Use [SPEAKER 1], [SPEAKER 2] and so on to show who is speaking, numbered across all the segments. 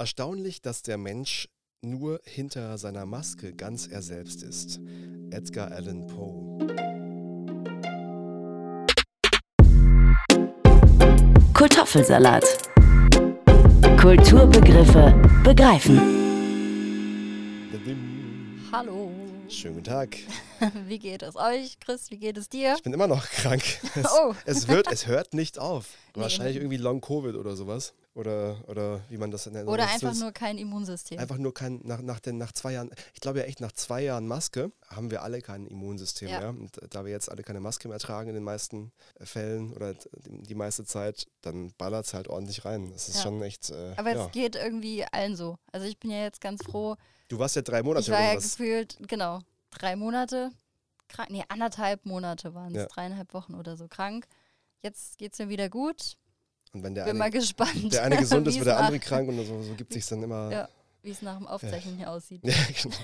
[SPEAKER 1] Erstaunlich, dass der Mensch nur hinter seiner Maske ganz er selbst ist. Edgar Allan Poe.
[SPEAKER 2] Kartoffelsalat. Kulturbegriffe begreifen.
[SPEAKER 1] Schönen guten Tag.
[SPEAKER 3] Wie geht es euch, Chris? Wie geht es dir?
[SPEAKER 1] Ich bin immer noch krank. Es,
[SPEAKER 3] Oh.
[SPEAKER 1] es, wird, es hört nicht auf.
[SPEAKER 3] Nee,
[SPEAKER 1] Wahrscheinlich irgendwie Long Covid oder sowas. Oder, oder wie man das nennt.
[SPEAKER 3] Oder
[SPEAKER 1] Das
[SPEAKER 3] einfach
[SPEAKER 1] ist
[SPEAKER 3] nur kein Immunsystem.
[SPEAKER 1] Einfach nur kein, nach, nach, den, nach zwei Jahren, ich glaube ja echt, nach zwei Jahren Maske haben wir alle kein Immunsystem
[SPEAKER 3] Ja.
[SPEAKER 1] mehr. Und da wir jetzt alle keine Maske mehr tragen in den meisten Fällen oder die meiste Zeit, dann ballert es halt ordentlich rein. Das ist
[SPEAKER 3] Ja.
[SPEAKER 1] schon echt. Äh,
[SPEAKER 3] Aber
[SPEAKER 1] ja.
[SPEAKER 3] es geht irgendwie allen so. Also ich bin ja jetzt ganz froh.
[SPEAKER 1] Du warst ja drei Monate
[SPEAKER 3] Ich war ja
[SPEAKER 1] was?
[SPEAKER 3] gefühlt, genau, drei Monate krank. Nee, anderthalb Monate waren es,
[SPEAKER 1] Ja.
[SPEAKER 3] dreieinhalb Wochen oder so krank. Jetzt geht es mir wieder gut.
[SPEAKER 1] Und wenn der
[SPEAKER 3] bin
[SPEAKER 1] eine,
[SPEAKER 3] mal gespannt.
[SPEAKER 1] der eine gesund ist, wird
[SPEAKER 3] es
[SPEAKER 1] der andere krank und so, so gibt sich dann immer.
[SPEAKER 3] Ja. Wie es nach dem Aufzeichnen hier aussieht.
[SPEAKER 1] Ja, genau.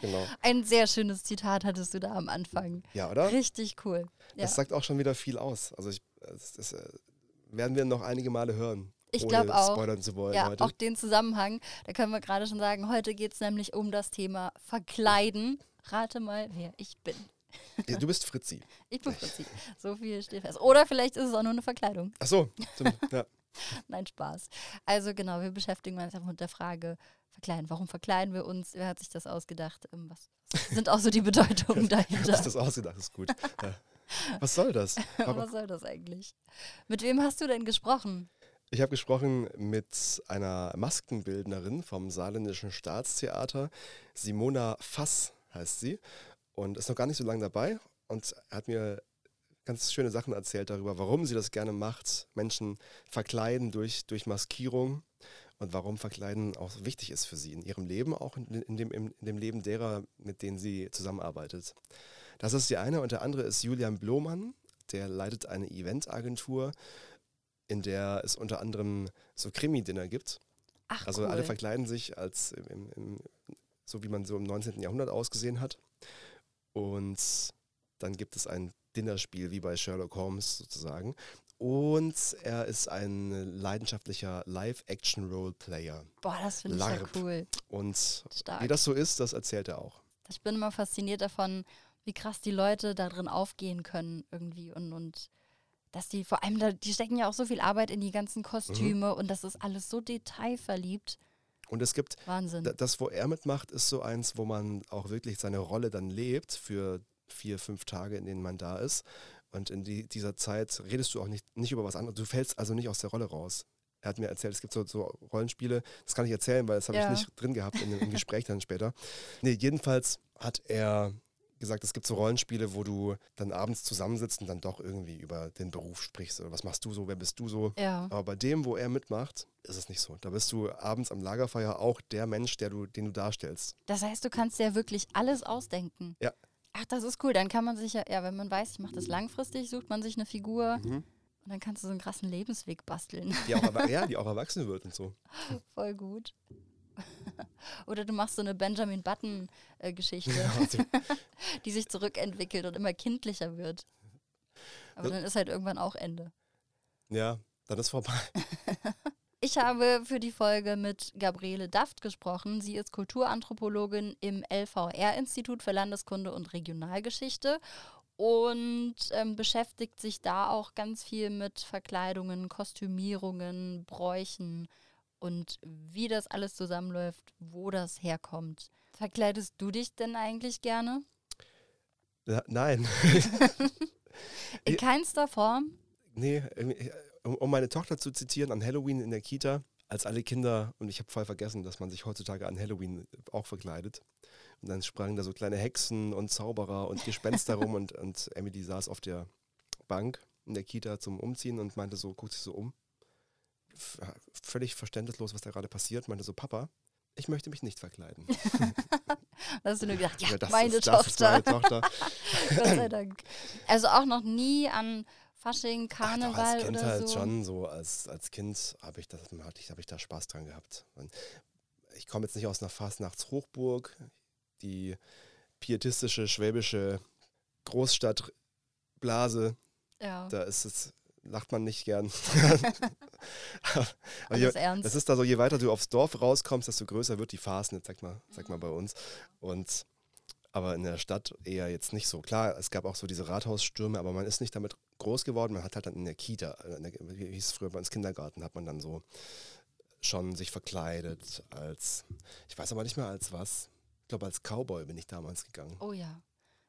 [SPEAKER 1] genau.
[SPEAKER 3] Ein sehr schönes Zitat hattest du da am Anfang.
[SPEAKER 1] Ja, oder?
[SPEAKER 3] Richtig cool. Ja.
[SPEAKER 1] Das sagt auch schon wieder viel aus. Also ich, das, das äh, werden wir noch einige Male hören.
[SPEAKER 3] Ich glaube auch.
[SPEAKER 1] spoilern zu wollen
[SPEAKER 3] Ja,
[SPEAKER 1] heute.
[SPEAKER 3] auch den Zusammenhang, da können wir gerade schon sagen, heute geht es nämlich um das Thema Verkleiden. Rate mal, wer ich bin.
[SPEAKER 1] Ja, Du bist Fritzi.
[SPEAKER 3] Ich bin Fritzi. So viel steht fest. Oder vielleicht ist es auch nur eine Verkleidung.
[SPEAKER 1] Ach so, stimmt. Ja.
[SPEAKER 3] Nein, Spaß. Also genau, wir beschäftigen uns einfach mit der Frage, verkleiden. Warum verkleiden wir uns? Wer hat sich das ausgedacht? Ähm, Was, sind auch so die Bedeutungen
[SPEAKER 1] Du hast
[SPEAKER 3] dahinter?
[SPEAKER 1] das ausgedacht, ist gut. Ja. Was soll das? Warum?
[SPEAKER 3] Was soll das eigentlich? Mit wem hast du denn gesprochen?
[SPEAKER 1] Ich habe gesprochen mit einer Maskenbildnerin vom Saarländischen Staatstheater. Simona Fass heißt sie und ist noch gar nicht so lange dabei und hat mir ganz schöne Sachen erzählt darüber, warum sie das gerne macht, Menschen verkleiden durch, durch Maskierung und warum Verkleiden auch wichtig ist für sie in ihrem Leben, auch in, in, dem, in dem Leben derer, mit denen sie zusammenarbeitet. Das ist die eine und der andere ist Julian Blomann, der leitet eine Eventagentur in der es unter anderem so Krimi-Dinner gibt.
[SPEAKER 3] Ach,
[SPEAKER 1] Also
[SPEAKER 3] cool.
[SPEAKER 1] alle verkleiden sich als im, im, so wie man so im 19. Jahrhundert ausgesehen hat. Und dann gibt es ein Dinnerspiel wie bei Sherlock Holmes sozusagen. Und er ist ein leidenschaftlicher Live-Action-Role-Player.
[SPEAKER 3] Boah, das finde ich ja cool.
[SPEAKER 1] Und
[SPEAKER 3] Stark.
[SPEAKER 1] wie das so ist, das erzählt er auch.
[SPEAKER 3] Ich bin immer fasziniert davon, wie krass die Leute da drin aufgehen können irgendwie und, und dass die vor allem, da, die stecken ja auch so viel Arbeit in die ganzen Kostüme und das ist alles so detailverliebt.
[SPEAKER 1] Und es gibt
[SPEAKER 3] Wahnsinn.
[SPEAKER 1] Da- Das, wo er mitmacht, ist so eins, wo man auch wirklich seine Rolle dann lebt für vier, fünf Tage, in denen man da ist. Und in die, dieser Zeit redest du auch nicht, nicht über was anderes. Du fällst also nicht aus der Rolle raus. Er hat mir erzählt, es gibt so, so Rollenspiele, das kann ich erzählen, weil das habe
[SPEAKER 3] Ja.
[SPEAKER 1] ich nicht drin gehabt in, dem- im Gespräch dann später. Nee, jedenfalls hat er gesagt, es gibt so Rollenspiele, wo du dann abends zusammensitzt und dann doch irgendwie über den Beruf sprichst. Oder was machst du so, wer bist du so?
[SPEAKER 3] ja.
[SPEAKER 1] Aber bei dem, wo er mitmacht, ist es nicht so. Da bist du abends am Lagerfeuer auch der Mensch, der du, den du darstellst.
[SPEAKER 3] Das heißt, du kannst ja wirklich alles ausdenken.
[SPEAKER 1] Ja.
[SPEAKER 3] Ach, das ist cool. Dann kann man sich ja, ja, wenn man weiß, ich mache das langfristig, sucht man sich eine Figur
[SPEAKER 1] Mhm.
[SPEAKER 3] und dann kannst du so einen krassen Lebensweg basteln.
[SPEAKER 1] Die auch, ja, die auch erwachsen wird und so.
[SPEAKER 3] Voll gut. Oder du machst so eine Benjamin Button-Geschichte,
[SPEAKER 1] Also,
[SPEAKER 3] die sich zurückentwickelt und immer kindlicher wird. Aber
[SPEAKER 1] Das-
[SPEAKER 3] dann ist halt irgendwann auch Ende.
[SPEAKER 1] ja, dann ist vorbei.
[SPEAKER 3] Ich habe für die Folge mit Gabriele Daft gesprochen. Sie ist Kulturanthropologin im LVR-Institut für Landeskunde und Regionalgeschichte und ähm, beschäftigt sich da auch ganz viel mit Verkleidungen, Kostümierungen, Bräuchen und wie das alles zusammenläuft, wo das herkommt. Verkleidest du dich denn eigentlich gerne?
[SPEAKER 1] Ja, nein.
[SPEAKER 3] In keinster Form?
[SPEAKER 1] nee, um, um meine Tochter zu zitieren, an Halloween in der Kita, als alle Kinder, und ich habe voll vergessen, dass man sich heutzutage an Halloween auch verkleidet. Und dann sprangen da so kleine Hexen und Zauberer und Gespenster rum und, und Emily saß auf der Bank in der Kita zum Umziehen und meinte so, guckt sich so um. Völlig verständnislos, was da gerade passiert, meinte so, Papa, ich möchte mich nicht verkleiden.
[SPEAKER 3] Da hast du nur gedacht, ja,
[SPEAKER 1] das
[SPEAKER 3] meine
[SPEAKER 1] ist,
[SPEAKER 3] Tochter.
[SPEAKER 1] meine Tochter.
[SPEAKER 3] Gott sei Dank. Also auch noch nie an Fasching,
[SPEAKER 1] Ach,
[SPEAKER 3] Karneval
[SPEAKER 1] als Kind
[SPEAKER 3] oder
[SPEAKER 1] halt
[SPEAKER 3] so.
[SPEAKER 1] schon so, als, als Kind habe ich, das- hatte ich, hab ich da Spaß dran gehabt. Und ich komme jetzt nicht aus einer Fastnachtshochburg, die pietistische schwäbische Großstadtblase,
[SPEAKER 3] Ja.
[SPEAKER 1] da ist es lacht man nicht gern. Je,
[SPEAKER 3] ernst.
[SPEAKER 1] das ist da so, je weiter du aufs Dorf rauskommst, desto größer wird die Fasnet, sag mal, sag mal bei uns. Und aber in der Stadt eher jetzt nicht so. Klar, es gab auch so diese Rathausstürme, aber man ist nicht damit groß geworden. Man hat halt dann in der Kita, äh, in der, wie hieß es früher bei uns Kindergarten, hat man dann so schon sich verkleidet als, ich weiß aber nicht mehr als was. Ich glaube, als Cowboy bin ich damals gegangen.
[SPEAKER 3] Oh ja.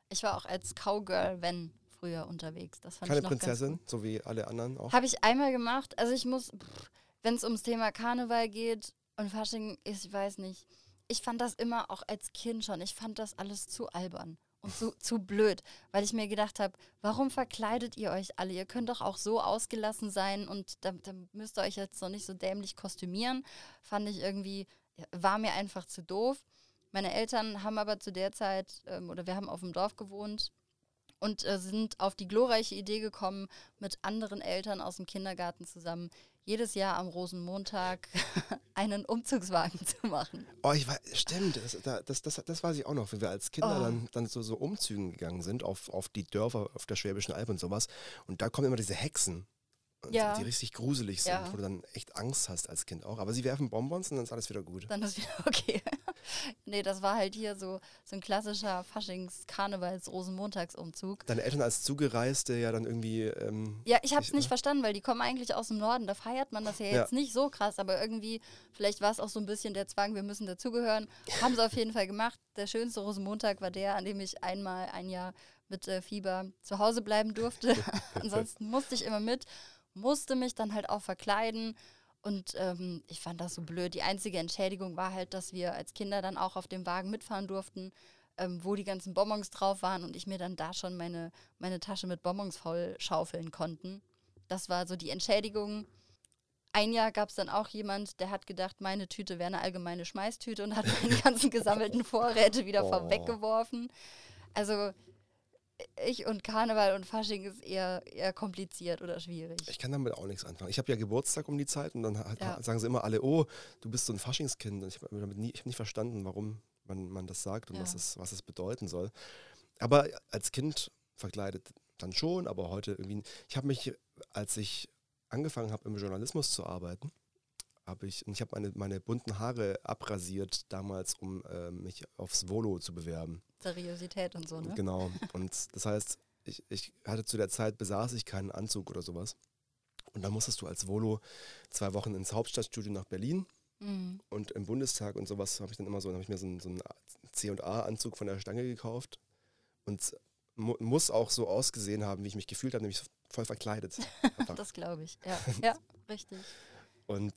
[SPEAKER 3] Ich war auch als Cowgirl, wenn früher unterwegs. Das fand
[SPEAKER 1] Keine
[SPEAKER 3] ich noch ganz
[SPEAKER 1] Prinzessin, so wie alle anderen auch.
[SPEAKER 3] Habe ich einmal gemacht. Also ich muss, wenn es ums Thema Karneval geht und Fasching, ich weiß nicht. Ich fand das immer auch als Kind schon. Ich fand das alles zu albern und zu, zu blöd, weil ich mir gedacht habe, warum verkleidet ihr euch alle? Ihr könnt doch auch so ausgelassen sein und da, da müsst ihr euch jetzt noch nicht so dämlich kostümieren. Fand ich irgendwie, war mir einfach zu doof. Meine Eltern haben aber zu der Zeit, ähm, oder wir haben auf dem Dorf gewohnt, und äh, sind auf die glorreiche Idee gekommen, mit anderen Eltern aus dem Kindergarten zusammen jedes Jahr am Rosenmontag einen Umzugswagen zu machen.
[SPEAKER 1] Oh, ich weiß, stimmt, das, da- das, das, das weiß ich auch noch, wenn wir als Kinder
[SPEAKER 3] Oh.
[SPEAKER 1] dann, dann so, so Umzügen gegangen sind auf, auf die Dörfer auf der Schwäbischen Alb und sowas. Und da kommen immer diese Hexen,
[SPEAKER 3] Ja.
[SPEAKER 1] die richtig gruselig sind,
[SPEAKER 3] Ja.
[SPEAKER 1] wo du dann echt Angst hast als Kind auch. Aber sie werfen Bonbons und dann ist alles wieder gut.
[SPEAKER 3] Dann ist wieder okay. nee, das war halt hier so, so ein klassischer Faschings-Karnevals-Rosenmontagsumzug.
[SPEAKER 1] Deine Eltern als Zugereiste ja dann irgendwie. Ähm,
[SPEAKER 3] Ja, ich habe es
[SPEAKER 1] Ich-
[SPEAKER 3] nicht verstanden, weil die kommen eigentlich aus dem Norden. Da feiert man das ja
[SPEAKER 1] Ja.
[SPEAKER 3] jetzt nicht so krass, aber irgendwie, vielleicht war es auch so ein bisschen der Zwang, wir müssen dazugehören. Haben sie auf jeden Fall gemacht. Der schönste Rosenmontag war der, an dem ich einmal ein Jahr mit äh, Fieber zu Hause bleiben durfte. Ansonsten musste ich immer mit, musste mich dann halt auch verkleiden. Und ähm, ich fand das so blöd. Die einzige Entschädigung war halt, dass wir als Kinder dann auch auf dem Wagen mitfahren durften, ähm, wo die ganzen Bonbons drauf waren und ich mir dann da schon meine, meine Tasche mit Bonbons voll schaufeln konnten. Das war so die Entschädigung. Ein Jahr gab es dann auch jemand, der hat gedacht, meine Tüte wäre eine allgemeine Schmeißtüte und hat meine ganzen gesammelten Vorräte wieder
[SPEAKER 1] Oh.
[SPEAKER 3] vorweggeworfen. Also ich und Karneval und Fasching ist eher, eher kompliziert oder schwierig.
[SPEAKER 1] ich kann damit auch nichts anfangen. Ich habe ja Geburtstag um die Zeit und dann
[SPEAKER 3] Ja.
[SPEAKER 1] sagen sie immer alle, oh, du bist so ein Faschingskind. Und ich habe hab nicht verstanden, warum man, man das sagt und
[SPEAKER 3] Ja.
[SPEAKER 1] was, es, was es bedeuten soll. Aber als Kind verkleidet dann schon, aber heute irgendwie. Ich habe mich, als ich angefangen habe, im Journalismus zu arbeiten, habe ich, und ich habe meine, meine bunten Haare abrasiert damals, um äh, mich aufs Volo zu bewerben.
[SPEAKER 3] Seriosität und so, ne?
[SPEAKER 1] Genau. Und das heißt, ich, ich hatte zu der Zeit, besaß ich keinen Anzug oder sowas. Und dann musstest du als Volo zwei Wochen ins Hauptstadtstudio nach Berlin
[SPEAKER 3] Mhm.
[SPEAKER 1] und im Bundestag und sowas habe ich dann immer so, habe ich mir so einen, so einen C&A-Anzug von der Stange gekauft und mu muss auch so ausgesehen haben, wie ich mich gefühlt habe, nämlich voll verkleidet.
[SPEAKER 3] Das glaube ich. Ja, ja richtig.
[SPEAKER 1] Und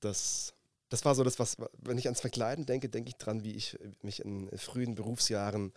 [SPEAKER 1] das, das war so das, was, wenn ich ans Verkleiden denke, denke ich dran, wie ich mich in frühen Berufsjahren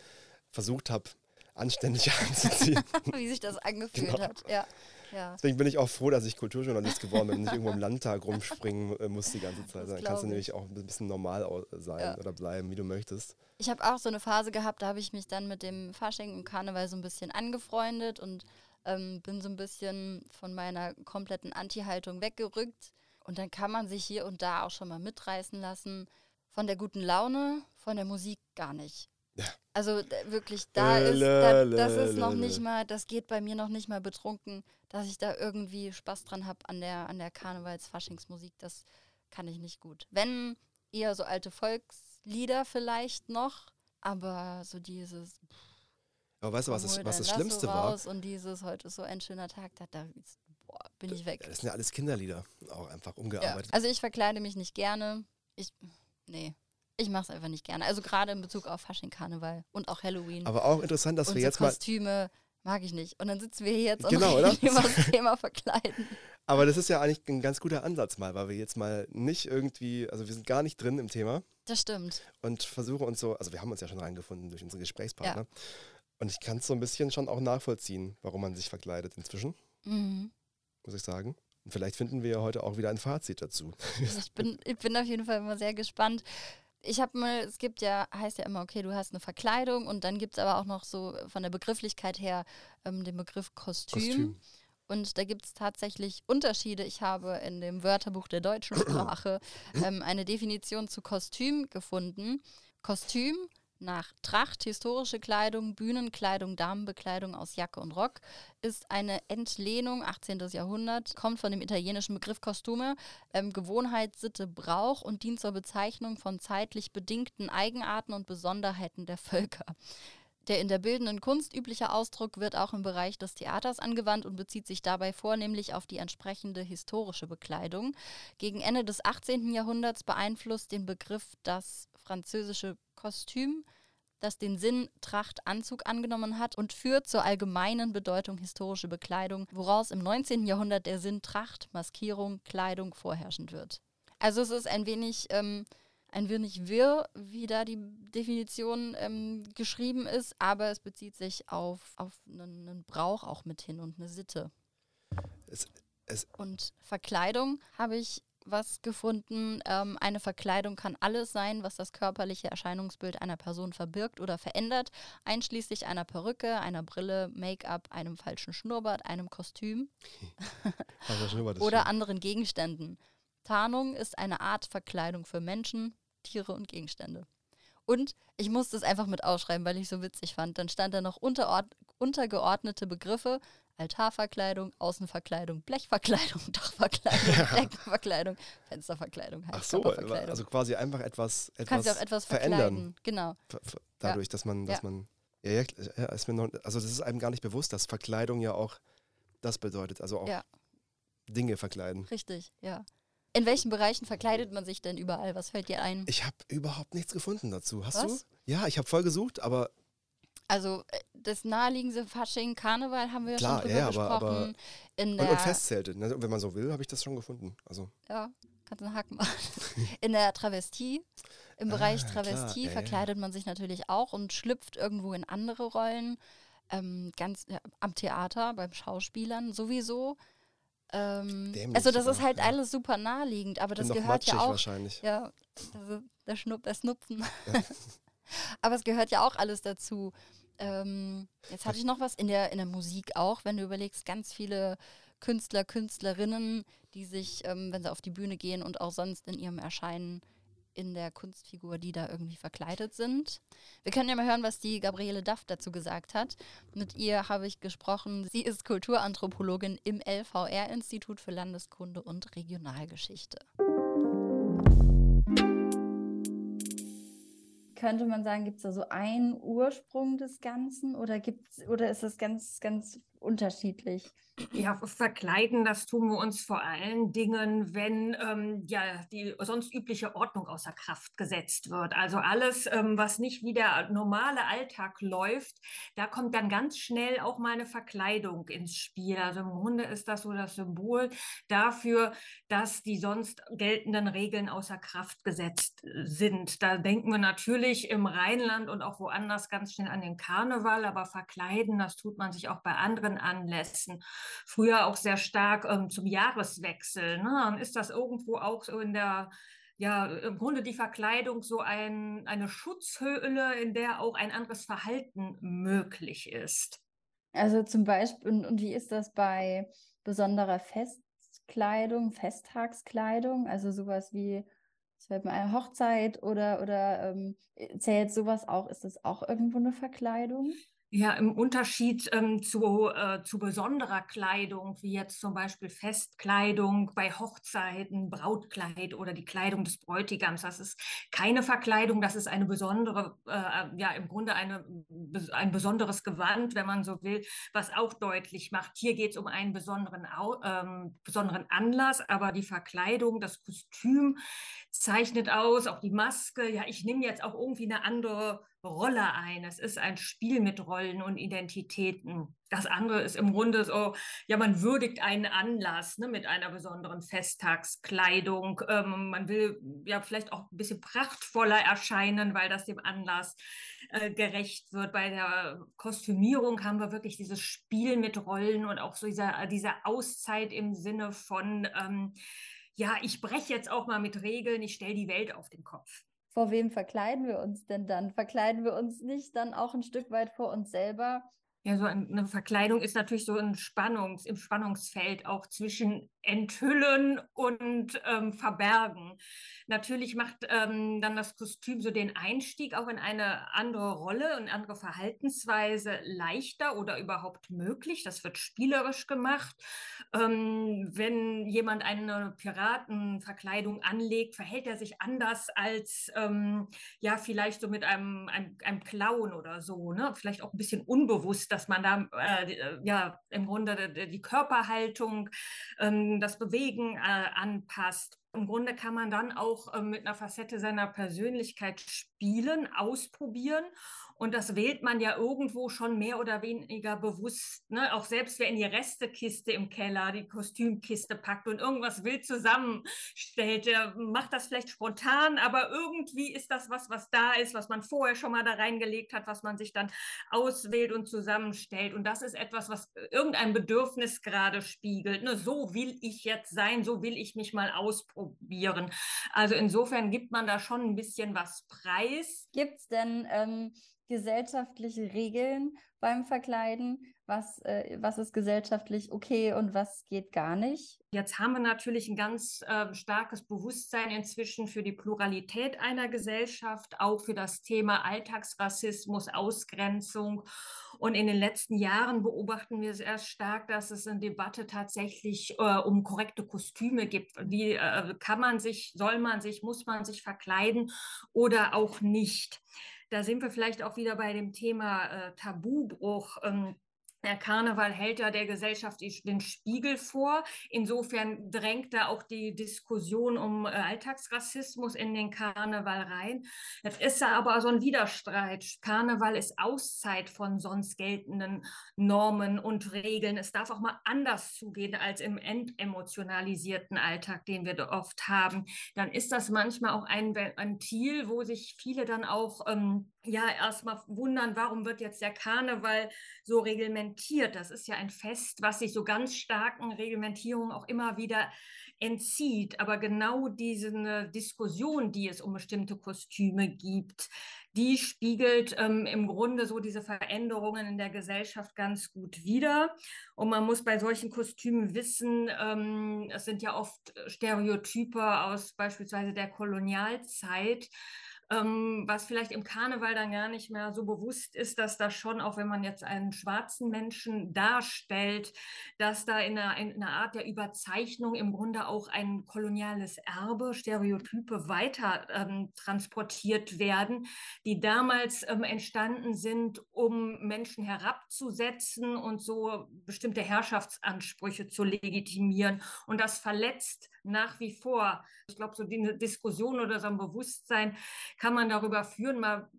[SPEAKER 1] versucht habe, anständig anzuziehen.
[SPEAKER 3] Wie sich das angefühlt
[SPEAKER 1] Genau.
[SPEAKER 3] hat. Ja, ja.
[SPEAKER 1] Deswegen bin ich auch froh, dass ich Kulturjournalist geworden bin und nicht irgendwo im Landtag rumspringen äh, muss die ganze Zeit. Dann kannst du
[SPEAKER 3] ich.
[SPEAKER 1] nämlich auch ein bisschen normal sein
[SPEAKER 3] Ja.
[SPEAKER 1] oder bleiben, wie du möchtest.
[SPEAKER 3] Ich habe auch so eine Phase gehabt, da habe ich mich dann mit dem Fasching und Karneval so ein bisschen angefreundet und ähm, bin so ein bisschen von meiner kompletten Anti-Haltung weggerückt. Und dann kann man sich hier und da auch schon mal mitreißen lassen. Von der guten Laune, von der Musik gar nicht.
[SPEAKER 1] Ja.
[SPEAKER 3] Also wirklich, da
[SPEAKER 1] Äh,
[SPEAKER 3] ist, da, das ist noch nicht mal, das geht bei mir noch nicht mal betrunken, dass ich da irgendwie Spaß dran habe an der, an der Karnevals-Faschingsmusik. Das kann ich nicht gut. Wenn eher so alte Volkslieder vielleicht noch, aber so dieses
[SPEAKER 1] Aber weißt du, was, das,
[SPEAKER 3] hol
[SPEAKER 1] was das Schlimmste war?
[SPEAKER 3] und dieses heute ist so ein schöner Tag, da, da ist, boah, bin ich weg.
[SPEAKER 1] Das sind ja alles Kinderlieder, auch einfach
[SPEAKER 3] Ja.
[SPEAKER 1] umgearbeitet.
[SPEAKER 3] Also ich verkleide mich nicht gerne. Ich, nee, ich mache es einfach nicht gerne. Also gerade in Bezug auf Fasching, Karneval und auch Halloween.
[SPEAKER 1] Aber auch interessant, dass
[SPEAKER 3] und
[SPEAKER 1] wir
[SPEAKER 3] so
[SPEAKER 1] jetzt mal.
[SPEAKER 3] Kostüme mag ich nicht. Und dann sitzen wir hier jetzt
[SPEAKER 1] Genau,
[SPEAKER 3] und über das Thema Verkleiden.
[SPEAKER 1] Aber das ist ja eigentlich ein ganz guter Ansatz mal, weil wir jetzt mal nicht irgendwie, also wir sind gar nicht drin im Thema
[SPEAKER 3] Das stimmt.
[SPEAKER 1] und versuchen uns so, also wir haben uns ja schon reingefunden durch unsere Gesprächspartner. Und ich kann es so ein bisschen schon auch nachvollziehen, warum man sich verkleidet inzwischen,
[SPEAKER 3] Mhm.
[SPEAKER 1] Muss ich sagen. Und vielleicht finden wir ja heute auch wieder ein Fazit dazu.
[SPEAKER 3] Ich bin, ich bin auf jeden Fall immer sehr gespannt. Ich habe mal, es gibt ja, heißt ja immer, okay, du hast eine Verkleidung und dann gibt es aber auch noch so von der Begrifflichkeit her ähm, den Begriff Kostüm.
[SPEAKER 1] Kostüm.
[SPEAKER 3] Und da gibt es tatsächlich Unterschiede. Ich habe in dem Wörterbuch der deutschen Sprache ähm, eine Definition zu Kostüm gefunden. Kostüm, nach Tracht, historische Kleidung, Bühnenkleidung, Damenbekleidung aus Jacke und Rock, ist eine Entlehnung, 18. Jahrhundert, kommt von dem italienischen Begriff Kostüme, ähm, Gewohnheit, Sitte, Brauch und dient zur Bezeichnung von zeitlich bedingten Eigenarten und Besonderheiten der Völker. Der in der bildenden Kunst übliche Ausdruck wird auch im Bereich des Theaters angewandt und bezieht sich dabei vornehmlich auf die entsprechende historische Bekleidung. Gegen Ende des 18. Jahrhunderts beeinflusst den Begriff das französische Kostüm, das den Sinn Tracht Anzug angenommen hat und führt zur allgemeinen Bedeutung historische Bekleidung, woraus im 19. Jahrhundert der Sinn Tracht, Maskierung, Kleidung vorherrschend wird. Also es ist ein wenig, ähm, ein wenig wirr, wie da die Definition ähm, geschrieben ist, aber es bezieht sich auf, auf einen, einen Brauch auch mit hin und eine Sitte.
[SPEAKER 1] Es, es,
[SPEAKER 3] Und Verkleidung habe ich was gefunden. Ähm, eine Verkleidung kann alles sein, was das körperliche Erscheinungsbild einer Person verbirgt oder verändert, einschließlich einer Perücke, einer Brille, Make-up, einem falschen Schnurrbart, einem Kostüm oder
[SPEAKER 1] schön.
[SPEAKER 3] anderen Gegenständen. Tarnung ist eine Art Verkleidung für Menschen, Tiere und Gegenstände. Und ich musste es einfach mit ausschreiben, weil ich so witzig fand. Dann stand da noch untergeordnete Begriffe. Altarverkleidung, Außenverkleidung, Blechverkleidung, Dachverkleidung, Deckenverkleidung, Fensterverkleidung,
[SPEAKER 1] Ach so, also quasi einfach etwas,
[SPEAKER 3] du kannst ja
[SPEAKER 1] etwas
[SPEAKER 3] auch etwas
[SPEAKER 1] verändern.
[SPEAKER 3] verkleiden. Genau.
[SPEAKER 1] Dadurch, dass man, dass
[SPEAKER 3] Ja.
[SPEAKER 1] man. Ja, ja, ja, ist mir noch, also das ist einem gar nicht bewusst, dass Verkleidung ja auch das bedeutet. Also auch
[SPEAKER 3] Ja.
[SPEAKER 1] Dinge verkleiden.
[SPEAKER 3] Richtig, ja. In welchen Bereichen verkleidet man sich denn überall? Was fällt dir ein?
[SPEAKER 1] Ich habe überhaupt nichts gefunden dazu. Hast
[SPEAKER 3] Was?
[SPEAKER 1] du? Ja, ich habe voll gesucht, aber
[SPEAKER 3] Also äh, das naheliegendste Fasching, Karneval haben wir ja
[SPEAKER 1] Klar,
[SPEAKER 3] schon drüber
[SPEAKER 1] ja, aber- aber-
[SPEAKER 3] gesprochen. In
[SPEAKER 1] und,
[SPEAKER 3] der,
[SPEAKER 1] und Festzelte. Ne? Wenn man so will, habe ich das schon gefunden. Also
[SPEAKER 3] Ja, kannst du einen Haken machen. In der Travestie, im Bereich
[SPEAKER 1] Ah, klar,
[SPEAKER 3] Travestie
[SPEAKER 1] ja, ja.
[SPEAKER 3] verkleidet man sich natürlich auch und schlüpft irgendwo in andere Rollen. Ähm, ganz ja, am Theater, beim Schauspielern sowieso. Ähm, also das ist halt
[SPEAKER 1] ja.
[SPEAKER 3] alles super naheliegend, aber das gehört ja auch
[SPEAKER 1] wahrscheinlich.
[SPEAKER 3] Ja, also der, Schnupp, der Snupfen. Aber es gehört ja auch alles dazu. Ähm, jetzt hatte ich noch was in der, in der Musik auch, wenn du überlegst, ganz viele Künstler, Künstlerinnen, die sich, ähm, wenn sie auf die Bühne gehen und auch sonst in ihrem Erscheinen in der Kunstfigur, die da irgendwie verkleidet sind. Wir können ja mal hören, was die Gabriele Daft dazu gesagt hat. Mit ihr habe ich gesprochen. Sie ist Kulturanthropologin im LVR-Institut für Landeskunde und Regionalgeschichte. Könnte man sagen, gibt es da so einen Ursprung des Ganzen oder gibt's, oder ist das ganz, ganz unterschiedlich?
[SPEAKER 4] Ja, verkleiden, das tun wir uns vor allen Dingen, wenn ähm, ja die sonst übliche Ordnung außer Kraft gesetzt wird. Also alles, ähm, was nicht wie der normale Alltag läuft, da kommt dann ganz schnell auch mal eine Verkleidung ins Spiel. Also im Grunde ist das so das Symbol dafür, dass die sonst geltenden Regeln außer Kraft gesetzt äh, sind. Da denken wir natürlich im Rheinland und auch woanders ganz schnell an den Karneval, aber verkleiden, das tut man sich auch bei anderen Anlässen früher auch sehr stark ähm, zum Jahreswechsel. Ne? Dann ist das irgendwo auch so in der, ja, im Grunde die Verkleidung so ein, eine Schutzhöhle, in der auch ein anderes Verhalten möglich ist.
[SPEAKER 3] Also zum Beispiel, und, und wie ist das bei besonderer Festkleidung, Festtagskleidung? Also sowas wie, es fällt mir eine Hochzeit oder, oder ähm, zählt sowas auch? Ist das auch irgendwo eine Verkleidung?
[SPEAKER 4] Ja, im Unterschied ähm, zu, äh, zu besonderer Kleidung, wie jetzt zum Beispiel Festkleidung bei Hochzeiten, Brautkleid oder die Kleidung des Bräutigams. Das ist keine Verkleidung, das ist eine besondere, äh, ja, im Grunde eine, ein besonderes Gewand, wenn man so will, was auch deutlich macht, hier geht es um einen besonderen, ähm, besonderen Anlass, aber die Verkleidung, das Kostüm zeichnet aus, auch die Maske. Ja, ich nehme jetzt auch irgendwie eine andere Rolle ein. Es ist ein Spiel mit Rollen und Identitäten. Das andere ist im Grunde so, ja, man würdigt einen Anlass ne, mit einer besonderen Festtagskleidung. Ähm, man will ja vielleicht auch ein bisschen prachtvoller erscheinen, weil das dem Anlass äh, gerecht wird. Bei der Kostümierung haben wir wirklich dieses Spiel mit Rollen und auch so dieser, diese Auszeit im Sinne von, ähm, ja, ich breche jetzt auch mal mit Regeln, ich stelle die Welt auf den Kopf.
[SPEAKER 3] Vor wem verkleiden wir uns denn dann? Verkleiden wir uns nicht dann auch ein Stück weit vor uns selber,
[SPEAKER 4] Ja, so eine Verkleidung ist natürlich so ein Spannungs, im Spannungsfeld auch zwischen enthüllen und ähm, verbergen. Natürlich macht ähm, dann das Kostüm so den Einstieg auch in eine andere Rolle und andere Verhaltensweise leichter oder überhaupt möglich. Das wird spielerisch gemacht. Ähm, wenn jemand eine Piratenverkleidung anlegt, verhält er sich anders als ähm, ja vielleicht so mit einem, einem, einem Clown oder so. Ne? Vielleicht auch ein bisschen unbewusst, dass man da äh, ja im Grunde die, die Körperhaltung ähm, das Bewegen äh, anpasst. Im Grunde kann man dann auch äh, mit einer Facette seiner Persönlichkeit spielen, ausprobieren und das wählt man ja irgendwo schon mehr oder weniger bewusst. Ne? Auch selbst wer in die Restekiste im Keller, die Kostümkiste packt und irgendwas wild zusammenstellt, der macht das vielleicht spontan, aber irgendwie ist das was, was da ist, was man vorher schon mal da reingelegt hat, was man sich dann auswählt und zusammenstellt. Und das ist etwas, was irgendein Bedürfnis gerade spiegelt. Ne? So will ich jetzt sein, so will ich mich mal ausprobieren. Also insofern gibt man da schon ein bisschen was preis.
[SPEAKER 3] Gibt es denn ähm, gesellschaftliche Regeln beim Verkleiden? Was, äh, was ist gesellschaftlich okay und was geht gar nicht?
[SPEAKER 4] Jetzt haben wir natürlich ein ganz äh, starkes Bewusstsein inzwischen für die Pluralität einer Gesellschaft, auch für das Thema Alltagsrassismus, Ausgrenzung. Und in den letzten Jahren beobachten wir sehr stark, dass es eine Debatte tatsächlich äh, um korrekte Kostüme gibt. Wie äh, kann man sich, soll man sich, muss man sich verkleiden oder auch nicht? Da sind wir vielleicht auch wieder bei dem Thema äh, Tabubruch. Ähm, der Karneval hält ja der Gesellschaft den Spiegel vor. Insofern drängt da auch die Diskussion um äh, Alltagsrassismus in den Karneval rein. Jetzt ist da aber so ein Widerstreit. Karneval ist Auszeit von sonst geltenden Normen und Regeln. Es darf auch mal anders zugehen als im entemotionalisierten Alltag, den wir oft haben. Dann ist das manchmal auch ein Ventil, wo sich viele dann auch ähm, ja erstmal wundern, warum wird jetzt der Karneval so reglementiert? Das ist ja ein Fest, was sich so ganz starken Reglementierungen auch immer wieder entzieht. Aber genau diese Diskussion, die es um bestimmte Kostüme gibt, die spiegelt ähm, im Grunde so diese Veränderungen in der Gesellschaft ganz gut wider. Und man muss bei solchen Kostümen wissen, ähm, es sind ja oft Stereotype aus beispielsweise der Kolonialzeit ähm, was vielleicht im Karneval dann gar nicht mehr so bewusst ist, dass da schon, auch wenn man jetzt einen schwarzen Menschen darstellt, dass da in einer, in einer Art der Überzeichnung im Grunde auch ein koloniales Erbe, Stereotype weiter ähm, transportiert werden, die damals ähm, entstanden sind, um Menschen herabzusetzen und so bestimmte Herrschaftsansprüche zu legitimieren. Und das verletzt nach wie vor. Ich glaube, so eine Diskussion oder so ein Bewusstsein kann man darüber führen, mal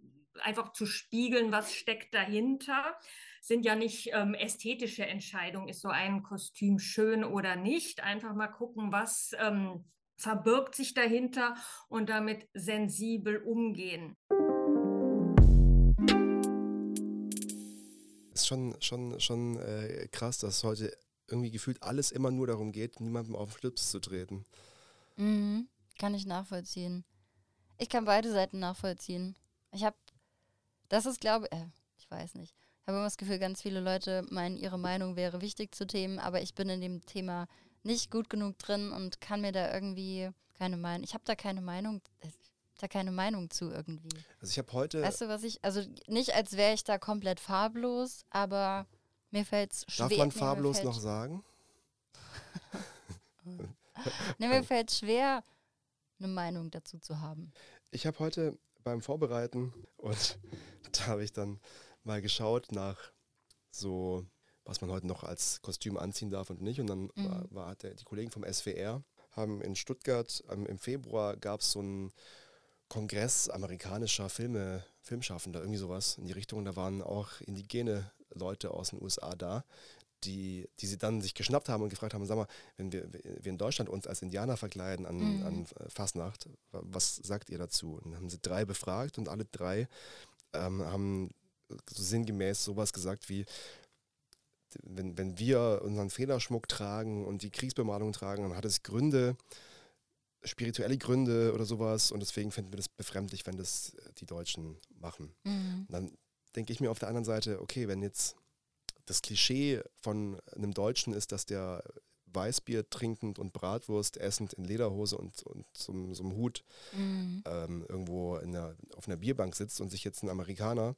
[SPEAKER 4] einfach zu spiegeln, was steckt dahinter. Sind ja nicht ähm, ästhetische Entscheidungen, ist so ein Kostüm schön oder nicht. Einfach mal gucken, was ähm, verbirgt sich dahinter und damit sensibel umgehen.
[SPEAKER 1] Ist schon, schon, schon äh, krass, dass heute irgendwie gefühlt alles immer nur darum geht, niemandem auf den Schlips zu treten.
[SPEAKER 3] Mhm. Kann ich nachvollziehen. Ich kann beide Seiten nachvollziehen. Ich habe, das ist glaube äh, ich weiß nicht. Ich habe immer das Gefühl, ganz viele Leute meinen, ihre Meinung wäre wichtig zu Themen, aber ich bin in dem Thema nicht gut genug drin und kann mir da irgendwie keine Meinung. Ich habe da keine Meinung, äh, da keine Meinung zu irgendwie.
[SPEAKER 1] Also ich habe heute.
[SPEAKER 3] Weißt du, was ich, also nicht als wäre ich da komplett farblos, aber mir fällt es schwer.
[SPEAKER 1] Darf man farblos nee, noch sagen?
[SPEAKER 3] nee, mir fällt schwer, eine Meinung dazu zu haben.
[SPEAKER 1] Ich habe heute beim Vorbereiten und da habe ich dann mal geschaut nach so, was man heute noch als Kostüm anziehen darf und nicht. Und dann mhm. war, war der, die Kollegen vom SWR haben in Stuttgart ähm, im Februar gab es so einen Kongress amerikanischer Filme, Filmschaffender, irgendwie sowas in die Richtung. Da waren auch indigene Leute aus den USA da, die, die sie dann sich geschnappt haben und gefragt haben, sag mal, wenn wir, wir in Deutschland uns als Indianer verkleiden an, mhm. an Fastnacht, was sagt ihr dazu? Und dann haben sie drei befragt und alle drei ähm, haben so sinngemäß sowas gesagt wie, wenn, wenn wir unseren Fehlerschmuck tragen und die Kriegsbemalung tragen, dann hat es Gründe, spirituelle Gründe oder sowas und deswegen finden wir das befremdlich, wenn das die Deutschen machen. Mhm. dann denke ich mir auf der anderen Seite, okay, wenn jetzt das Klischee von einem Deutschen ist, dass der Weißbier trinkend und Bratwurst essend in Lederhose und, und so, so einem Hut
[SPEAKER 3] Mhm.
[SPEAKER 1] ähm, irgendwo in der, auf einer Bierbank sitzt und sich jetzt ein Amerikaner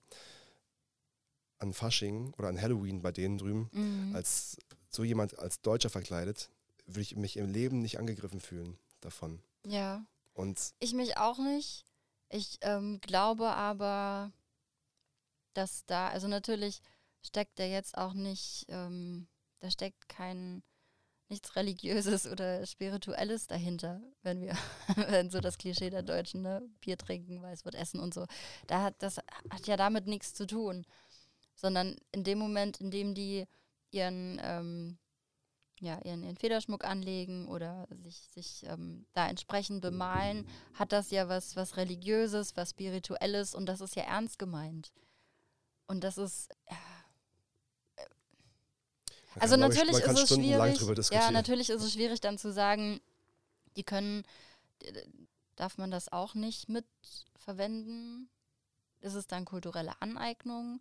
[SPEAKER 1] an Fasching oder an Halloween bei denen drüben
[SPEAKER 3] Mhm.
[SPEAKER 1] als so jemand als Deutscher verkleidet, würde ich mich im Leben nicht angegriffen fühlen davon.
[SPEAKER 3] Ja.
[SPEAKER 1] Und
[SPEAKER 3] Ich mich auch nicht. Ich ähm, glaube aber, dass da, also natürlich steckt da jetzt auch nicht, ähm, da steckt kein nichts Religiöses oder Spirituelles dahinter, wenn wir, wenn so das Klischee der Deutschen, ne, Bier trinken, Weißwurst essen und so. Da hat das hat ja damit nichts zu tun. Sondern in dem Moment, in dem die ihren ähm, ja, ihren, ihren Federschmuck anlegen oder sich, sich ähm, da entsprechend bemalen, hat das ja was, was Religiöses, was Spirituelles und das ist ja ernst gemeint. Und das ist,
[SPEAKER 1] man
[SPEAKER 3] also
[SPEAKER 1] kann, ich,
[SPEAKER 3] natürlich
[SPEAKER 1] kann
[SPEAKER 3] ist es schwierig. Ja, natürlich ist es schwierig dann zu sagen, die können, äh, darf man das auch nicht mitverwenden? Ist es dann kulturelle Aneignung?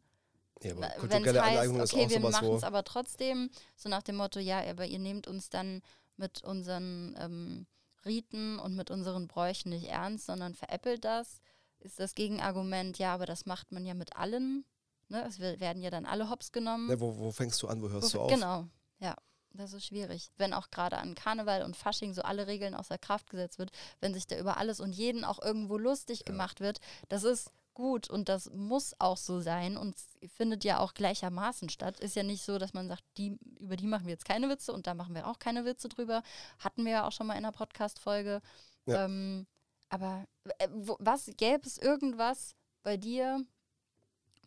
[SPEAKER 1] Ja, aber kulturelle
[SPEAKER 3] heißt,
[SPEAKER 1] Aneignung ist
[SPEAKER 3] okay,
[SPEAKER 1] auch
[SPEAKER 3] wir machen es aber trotzdem, so nach dem Motto, ja, aber ihr nehmt uns dann mit unseren ähm, Riten und mit unseren Bräuchen nicht ernst, sondern veräppelt das, ist das Gegenargument, ja, aber das macht man ja mit allen. Ne? Es wer- werden ja dann alle hops genommen.
[SPEAKER 1] ne, wo, wo fängst du an, wo hörst
[SPEAKER 3] Wo-
[SPEAKER 1] du auf?
[SPEAKER 3] Genau, ja. Das ist schwierig. Wenn auch gerade an Karneval und Fasching so alle Regeln außer Kraft gesetzt wird, wenn sich da über alles und jeden auch irgendwo lustig
[SPEAKER 1] Ja.
[SPEAKER 3] gemacht wird, das ist gut und das muss auch so sein und findet ja auch gleichermaßen statt. Ist ja nicht so, dass man sagt, die, über die machen wir jetzt keine Witze und da machen wir auch keine Witze drüber. Hatten wir ja auch schon mal in einer Podcast-Folge.
[SPEAKER 1] Ja.
[SPEAKER 3] Ähm, aber äh, wo, was gäbe es irgendwas bei dir,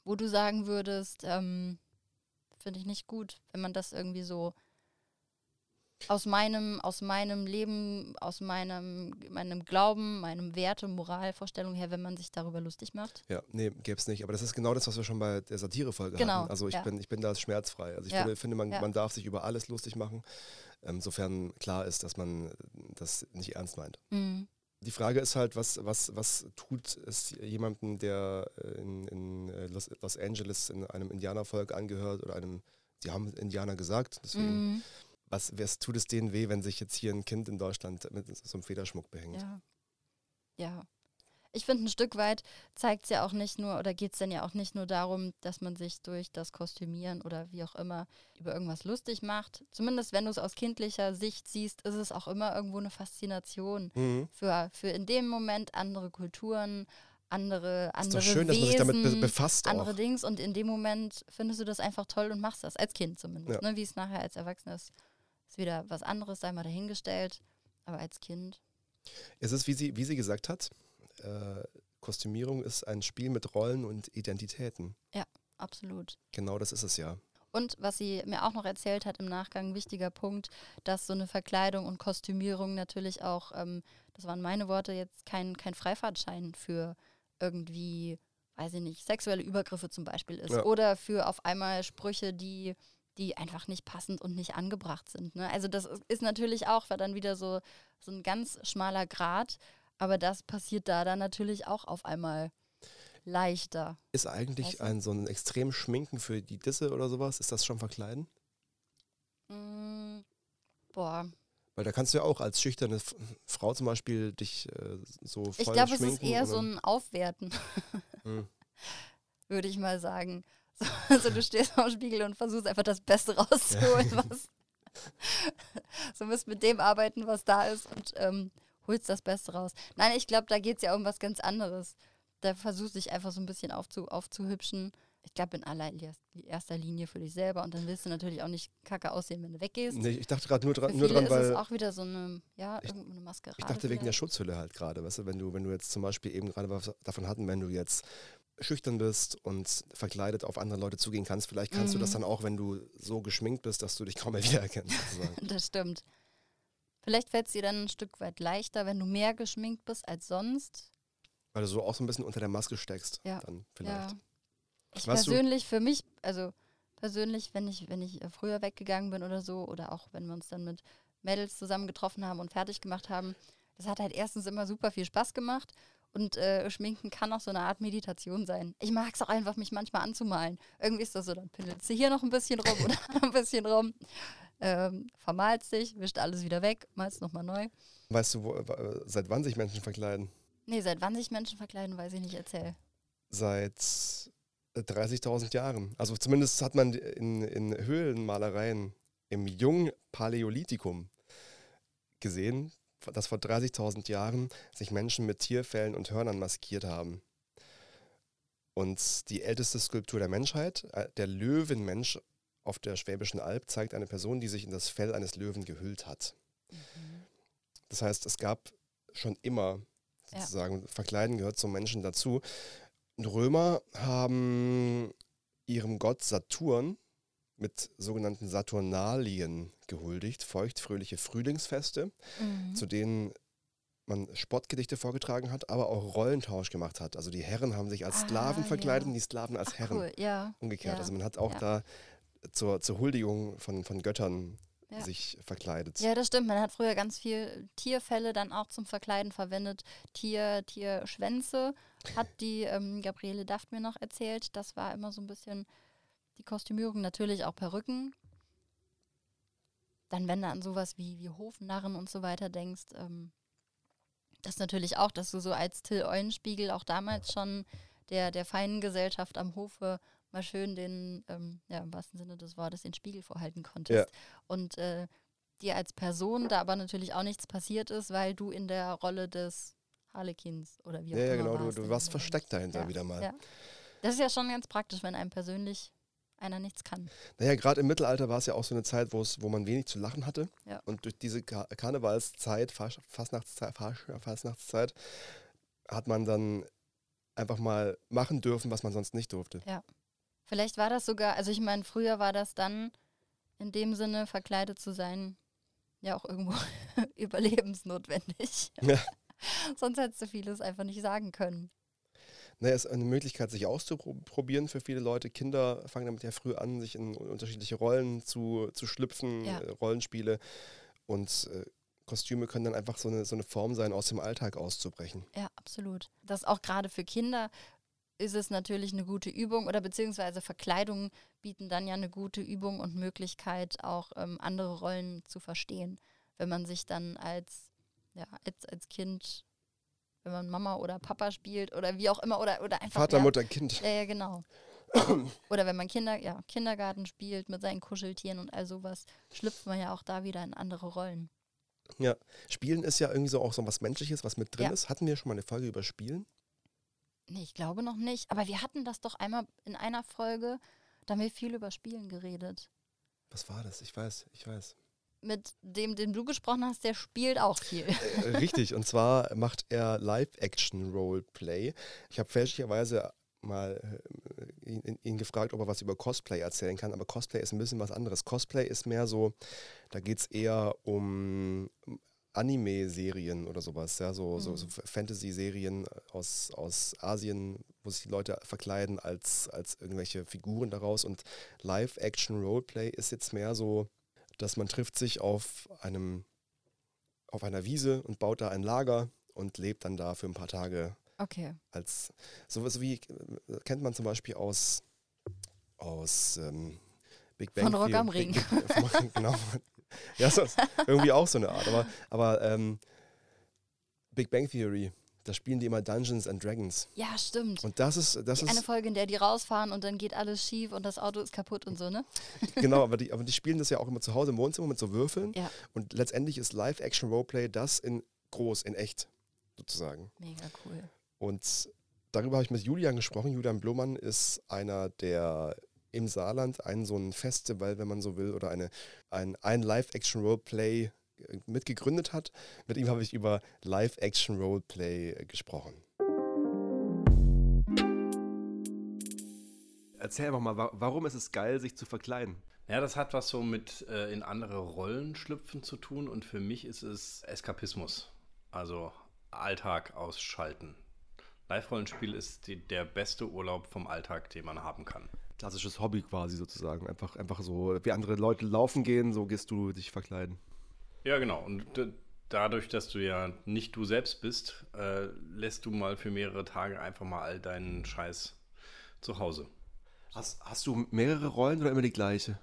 [SPEAKER 3] wo du sagen würdest, ähm, finde ich nicht gut, wenn man das irgendwie so aus meinem, aus meinem Leben, aus meinem, meinem Glauben, meinem Werte, Moralvorstellung her, wenn man sich darüber lustig macht.
[SPEAKER 1] Ja, nee, gäbe es nicht. Aber das ist genau das, was wir schon bei der Satire-Folge
[SPEAKER 3] Genau,
[SPEAKER 1] hatten. Also ich,
[SPEAKER 3] ja.
[SPEAKER 1] bin, ich bin da schmerzfrei. Also ich
[SPEAKER 3] Ja,
[SPEAKER 1] finde, finde man,
[SPEAKER 3] ja.
[SPEAKER 1] man darf sich über alles lustig machen, ähm, sofern klar ist, dass man das nicht ernst meint.
[SPEAKER 3] Mhm.
[SPEAKER 1] Die Frage ist halt, was, was, was tut es jemandem, der äh, in, in äh, Los, Los Angeles in einem Indianervolk angehört oder einem, die haben Indianer gesagt, deswegen,
[SPEAKER 3] Mhm.
[SPEAKER 1] was, was tut es denen weh, wenn sich jetzt hier ein Kind in Deutschland mit so einem Federschmuck behängt?
[SPEAKER 3] Ja. Ja. Ich finde, ein Stück weit zeigt es ja auch nicht nur, oder geht es dann ja auch nicht nur darum, dass man sich durch das Kostümieren oder wie auch immer über irgendwas lustig macht. Zumindest wenn du es aus kindlicher Sicht siehst, ist es auch immer irgendwo eine Faszination
[SPEAKER 1] Mhm.
[SPEAKER 3] für, für in dem Moment andere Kulturen, andere,
[SPEAKER 1] Ist
[SPEAKER 3] andere
[SPEAKER 1] doch schön, dass
[SPEAKER 3] Wesen,
[SPEAKER 1] man sich damit be befasst
[SPEAKER 3] andere
[SPEAKER 1] auch.
[SPEAKER 3] Dings und in dem Moment findest du das einfach toll und machst das, als Kind zumindest.
[SPEAKER 1] Ja.
[SPEAKER 3] Ne? Wie es nachher als Erwachsener ist, ist wieder was anderes, sei mal dahingestellt. Aber als Kind,
[SPEAKER 1] Es ist, wie sie, wie sie gesagt hat, äh, Kostümierung ist ein Spiel mit Rollen und Identitäten.
[SPEAKER 3] absolut.
[SPEAKER 1] Genau das ist es ja.
[SPEAKER 3] Und was sie mir auch noch erzählt hat im Nachgang, wichtiger Punkt, dass so eine Verkleidung und Kostümierung natürlich auch, ähm, das waren meine Worte, jetzt kein, kein Freifahrtschein für irgendwie, weiß ich nicht, sexuelle Übergriffe zum Beispiel ist.
[SPEAKER 1] Ja.
[SPEAKER 3] Oder für auf einmal Sprüche, die, die einfach nicht passend und nicht angebracht sind. Ne? Also das ist- ist natürlich auch war dann wieder so, so ein ganz schmaler Grat, aber das passiert da dann natürlich auch auf einmal leichter.
[SPEAKER 1] Ist eigentlich
[SPEAKER 3] du?
[SPEAKER 1] ein so ein extrem Schminken für die Disse oder sowas? Ist das schon verkleiden?
[SPEAKER 3] Mm, boah,
[SPEAKER 1] Weil da kannst du ja auch als schüchterne Frau zum Beispiel dich äh, so voll
[SPEAKER 3] Ich glaube, es ist eher so ein Aufwerten,
[SPEAKER 1] Hm.
[SPEAKER 3] würde ich mal sagen. So, also du stehst am Spiegel und versuchst einfach das Beste rauszuholen, was. so musst mit dem arbeiten, was da ist und ähm, holst das Beste raus. Nein, ich glaube, da geht es ja um was ganz anderes. Da versuchst du dich einfach so ein bisschen aufzu aufzuhübschen. Ich glaube, in allererster Linie für dich selber und dann willst du natürlich auch nicht kacke aussehen, wenn du weggehst.
[SPEAKER 1] Nee, ich dachte gerade nur, dran, nur dran,
[SPEAKER 3] ist
[SPEAKER 1] weil
[SPEAKER 3] auch wieder so eine, ja,
[SPEAKER 1] Ich-
[SPEAKER 3] irgendeine Maskerade.
[SPEAKER 1] ich dachte wegen der. Schutzhülle halt gerade, weißt du, wenn du, wenn du jetzt zum Beispiel eben gerade was davon hatten, wenn du jetzt schüchtern bist und verkleidet auf andere Leute zugehen kannst, vielleicht kannst du das
[SPEAKER 3] Mhm.
[SPEAKER 1] dann auch, wenn du so geschminkt bist, dass du dich kaum mehr wiedererkennst.
[SPEAKER 3] Das stimmt. Vielleicht fällt es dir dann ein Stück weit leichter, wenn du mehr geschminkt bist als sonst.
[SPEAKER 1] Weil du so auch so ein bisschen unter der Maske steckst,
[SPEAKER 3] Ja.
[SPEAKER 1] dann vielleicht.
[SPEAKER 3] Ja. Ich
[SPEAKER 1] Weißt du-
[SPEAKER 3] persönlich, für mich, also persönlich, wenn ich, wenn ich äh, früher weggegangen bin oder so, oder auch wenn wir uns dann mit Mädels zusammen getroffen haben und fertig gemacht haben, das hat halt erstens immer super viel Spaß gemacht Und äh, Schminken kann auch so eine Art Meditation sein. Ich mag es auch einfach, mich manchmal anzumalen. Irgendwie ist das so, dann pindelst du hier noch ein bisschen rum oder ein bisschen rum, ähm, vermalst dich, wischt alles wieder weg, malst nochmal neu.
[SPEAKER 1] Weißt du, wo, äh, seit wann sich Menschen verkleiden?
[SPEAKER 3] Nee, seit wann sich Menschen verkleiden, weiß ich nicht, erzähl.
[SPEAKER 1] Seit 30.000 Jahren. Also zumindest hat man in, in Höhlenmalereien im Jungpaläolithikum gesehen, dass vor 30.000 Jahren sich Menschen mit Tierfällen und Hörnern maskiert haben. Und die älteste Skulptur der Menschheit, äh, der Löwenmensch auf der Schwäbischen Alb, zeigt eine Person, die sich in das Fell eines Löwen gehüllt hat. Mhm. Das heißt, es gab schon immer sozusagen, ja. Verkleiden gehört zum Menschen dazu. Und Römer haben ihrem Gott Saturn mit sogenannten Saturnalien gehuldigt, feuchtfröhliche Frühlingsfeste, mhm. zu denen man Spottgedichte vorgetragen hat, aber auch Rollentausch gemacht hat. Also die Herren haben sich als ah, Sklaven verkleidet ja. und die Sklaven als Ach, Herren. Cool. Ja. Umgekehrt. Ja. Also man hat auch da zur, zur Huldigung von, von Göttern ja. sich verkleidet.
[SPEAKER 3] Ja, das stimmt. Man hat früher ganz viel Tierfälle dann auch zum Verkleiden verwendet. Tier, Tierschwänze hat die ähm, Gabriele Daft mir noch erzählt. Das war immer so ein bisschen die Kostümierung. Natürlich auch Perücken. Dann, wenn du an sowas wie, wie Hofnarren und so weiter denkst, ähm, das natürlich auch, dass du so als Till Eulenspiegel auch damals schon der, der feinen Gesellschaft am Hofe mal schön den, ähm, ja, im wahrsten Sinne des Wortes, den Spiegel vorhalten konntest. Ja. Und äh, dir als Person da aber natürlich auch nichts passiert ist, weil du in der Rolle des Harlequins oder wie auch
[SPEAKER 1] ja,
[SPEAKER 3] immer
[SPEAKER 1] Ja, genau, warst, du, du warst versteckt dahinter ja, wieder mal. Ja.
[SPEAKER 3] Das ist ja schon ganz praktisch, wenn einem persönlich einer nichts kann.
[SPEAKER 1] Naja, gerade im Mittelalter war es ja auch so eine Zeit, wo man wenig zu lachen hatte. Ja. Und durch diese Kar Karnevalszeit, Fastnachtszeit, Fastnachtszeit, hat man dann einfach mal machen dürfen, was man sonst nicht durfte.
[SPEAKER 3] Ja. Vielleicht war das sogar, also ich meine, früher war das dann in dem Sinne, verkleidet zu sein, ja auch irgendwo überlebensnotwendig. Ja. Sonst hättest du vieles einfach nicht sagen können.
[SPEAKER 1] Naja, es ist eine Möglichkeit, sich auszuprobieren für viele Leute. Kinder fangen damit ja früh an, sich in unterschiedliche Rollen zu, zu schlüpfen, ja. Äh, Rollenspiele. Und äh, Kostüme können dann einfach so eine, so eine Form sein, aus dem Alltag auszubrechen.
[SPEAKER 3] Ja, absolut. Das auch gerade für Kinder ist es natürlich eine gute Übung oder beziehungsweise Verkleidungen bieten dann ja eine gute Übung und Möglichkeit, auch ähm, andere Rollen zu verstehen. Wenn man sich dann als, ja, als, als Kind wenn man Mama oder Papa spielt oder wie auch immer oder, oder einfach.
[SPEAKER 1] Vater,
[SPEAKER 3] ja,
[SPEAKER 1] Mutter, Kind.
[SPEAKER 3] Ja, ja, genau. oder wenn man Kinder, ja, Kindergarten spielt mit seinen Kuscheltieren und all sowas, schlüpft man ja auch da wieder in andere Rollen.
[SPEAKER 1] Ja, Spielen ist ja irgendwie so auch so was Menschliches, was mit drin ja. ist. Hatten wir schon mal eine Folge über Spielen?
[SPEAKER 3] Nee, ich glaube noch nicht. Aber wir hatten das doch einmal in einer Folge, da haben wir viel über Spielen geredet.
[SPEAKER 1] Was war das? Ich weiß, ich weiß
[SPEAKER 3] mit dem, den du gesprochen hast, der spielt auch viel.
[SPEAKER 1] Äh, richtig, und zwar macht er Live-Action-Roleplay. Ich habe fälschlicherweise mal äh, ihn, ihn, gefragt, ob er was über Cosplay erzählen kann, aber Cosplay ist ein bisschen was anderes. Cosplay ist mehr so, da geht es eher um Anime-Serien oder sowas, ja, so, mhm. so, so Fantasy-Serien aus, aus Asien, wo sich die Leute verkleiden als, als irgendwelche Figuren daraus und Live-Action-Roleplay ist jetzt mehr so, dass man trifft sich auf einem auf einer Wiese und baut da ein Lager und lebt dann da für ein paar Tage.
[SPEAKER 3] Okay.
[SPEAKER 1] Als sowas wie kennt man zum Beispiel aus aus ähm, Big Bang
[SPEAKER 3] Von Rock am Ring. Big,
[SPEAKER 1] Big, genau. Ja, so, irgendwie auch so eine Art. Aber, aber ähm, Big Bang Theory da spielen die immer Dungeons and Dragons.
[SPEAKER 3] Ja, stimmt.
[SPEAKER 1] Und das ist. Das ist
[SPEAKER 3] eine Folge, in der die rausfahren und dann geht alles schief und das Auto ist kaputt und so, ne?
[SPEAKER 1] genau, aber die, aber die spielen das ja auch immer zu Hause im Wohnzimmer mit so Würfeln. Ja. Und letztendlich ist Live-Action-Roleplay das in groß, in echt, sozusagen.
[SPEAKER 3] Mega cool.
[SPEAKER 1] Und darüber habe ich mit Julian gesprochen. Julian Blumann ist einer der im Saarland ein so ein Festival, wenn man so will, oder eine, ein, ein Live-Action-Roleplay mitgegründet hat. Mit ihm habe ich über Live-Action-Roleplay äh, gesprochen. Erzähl einfach mal, warum ist es geil, sich zu verkleiden?
[SPEAKER 5] Ja, das hat was so mit äh, in andere Rollen schlüpfen zu tun und für mich ist es Eskapismus. Also Alltag ausschalten. Live-Rollenspiel ist die, der beste Urlaub vom Alltag, den man haben kann.
[SPEAKER 1] Klassisches Hobby quasi sozusagen. Einfach, einfach so, wie andere Leute laufen gehen, so gehst du dich verkleiden.
[SPEAKER 5] Ja, genau. Und dadurch, dass du ja nicht du selbst bist, äh, lässt du mal für mehrere Tage einfach mal all deinen Scheiß zu Hause.
[SPEAKER 1] Hast, hast du mehrere Rollen oder immer die gleiche?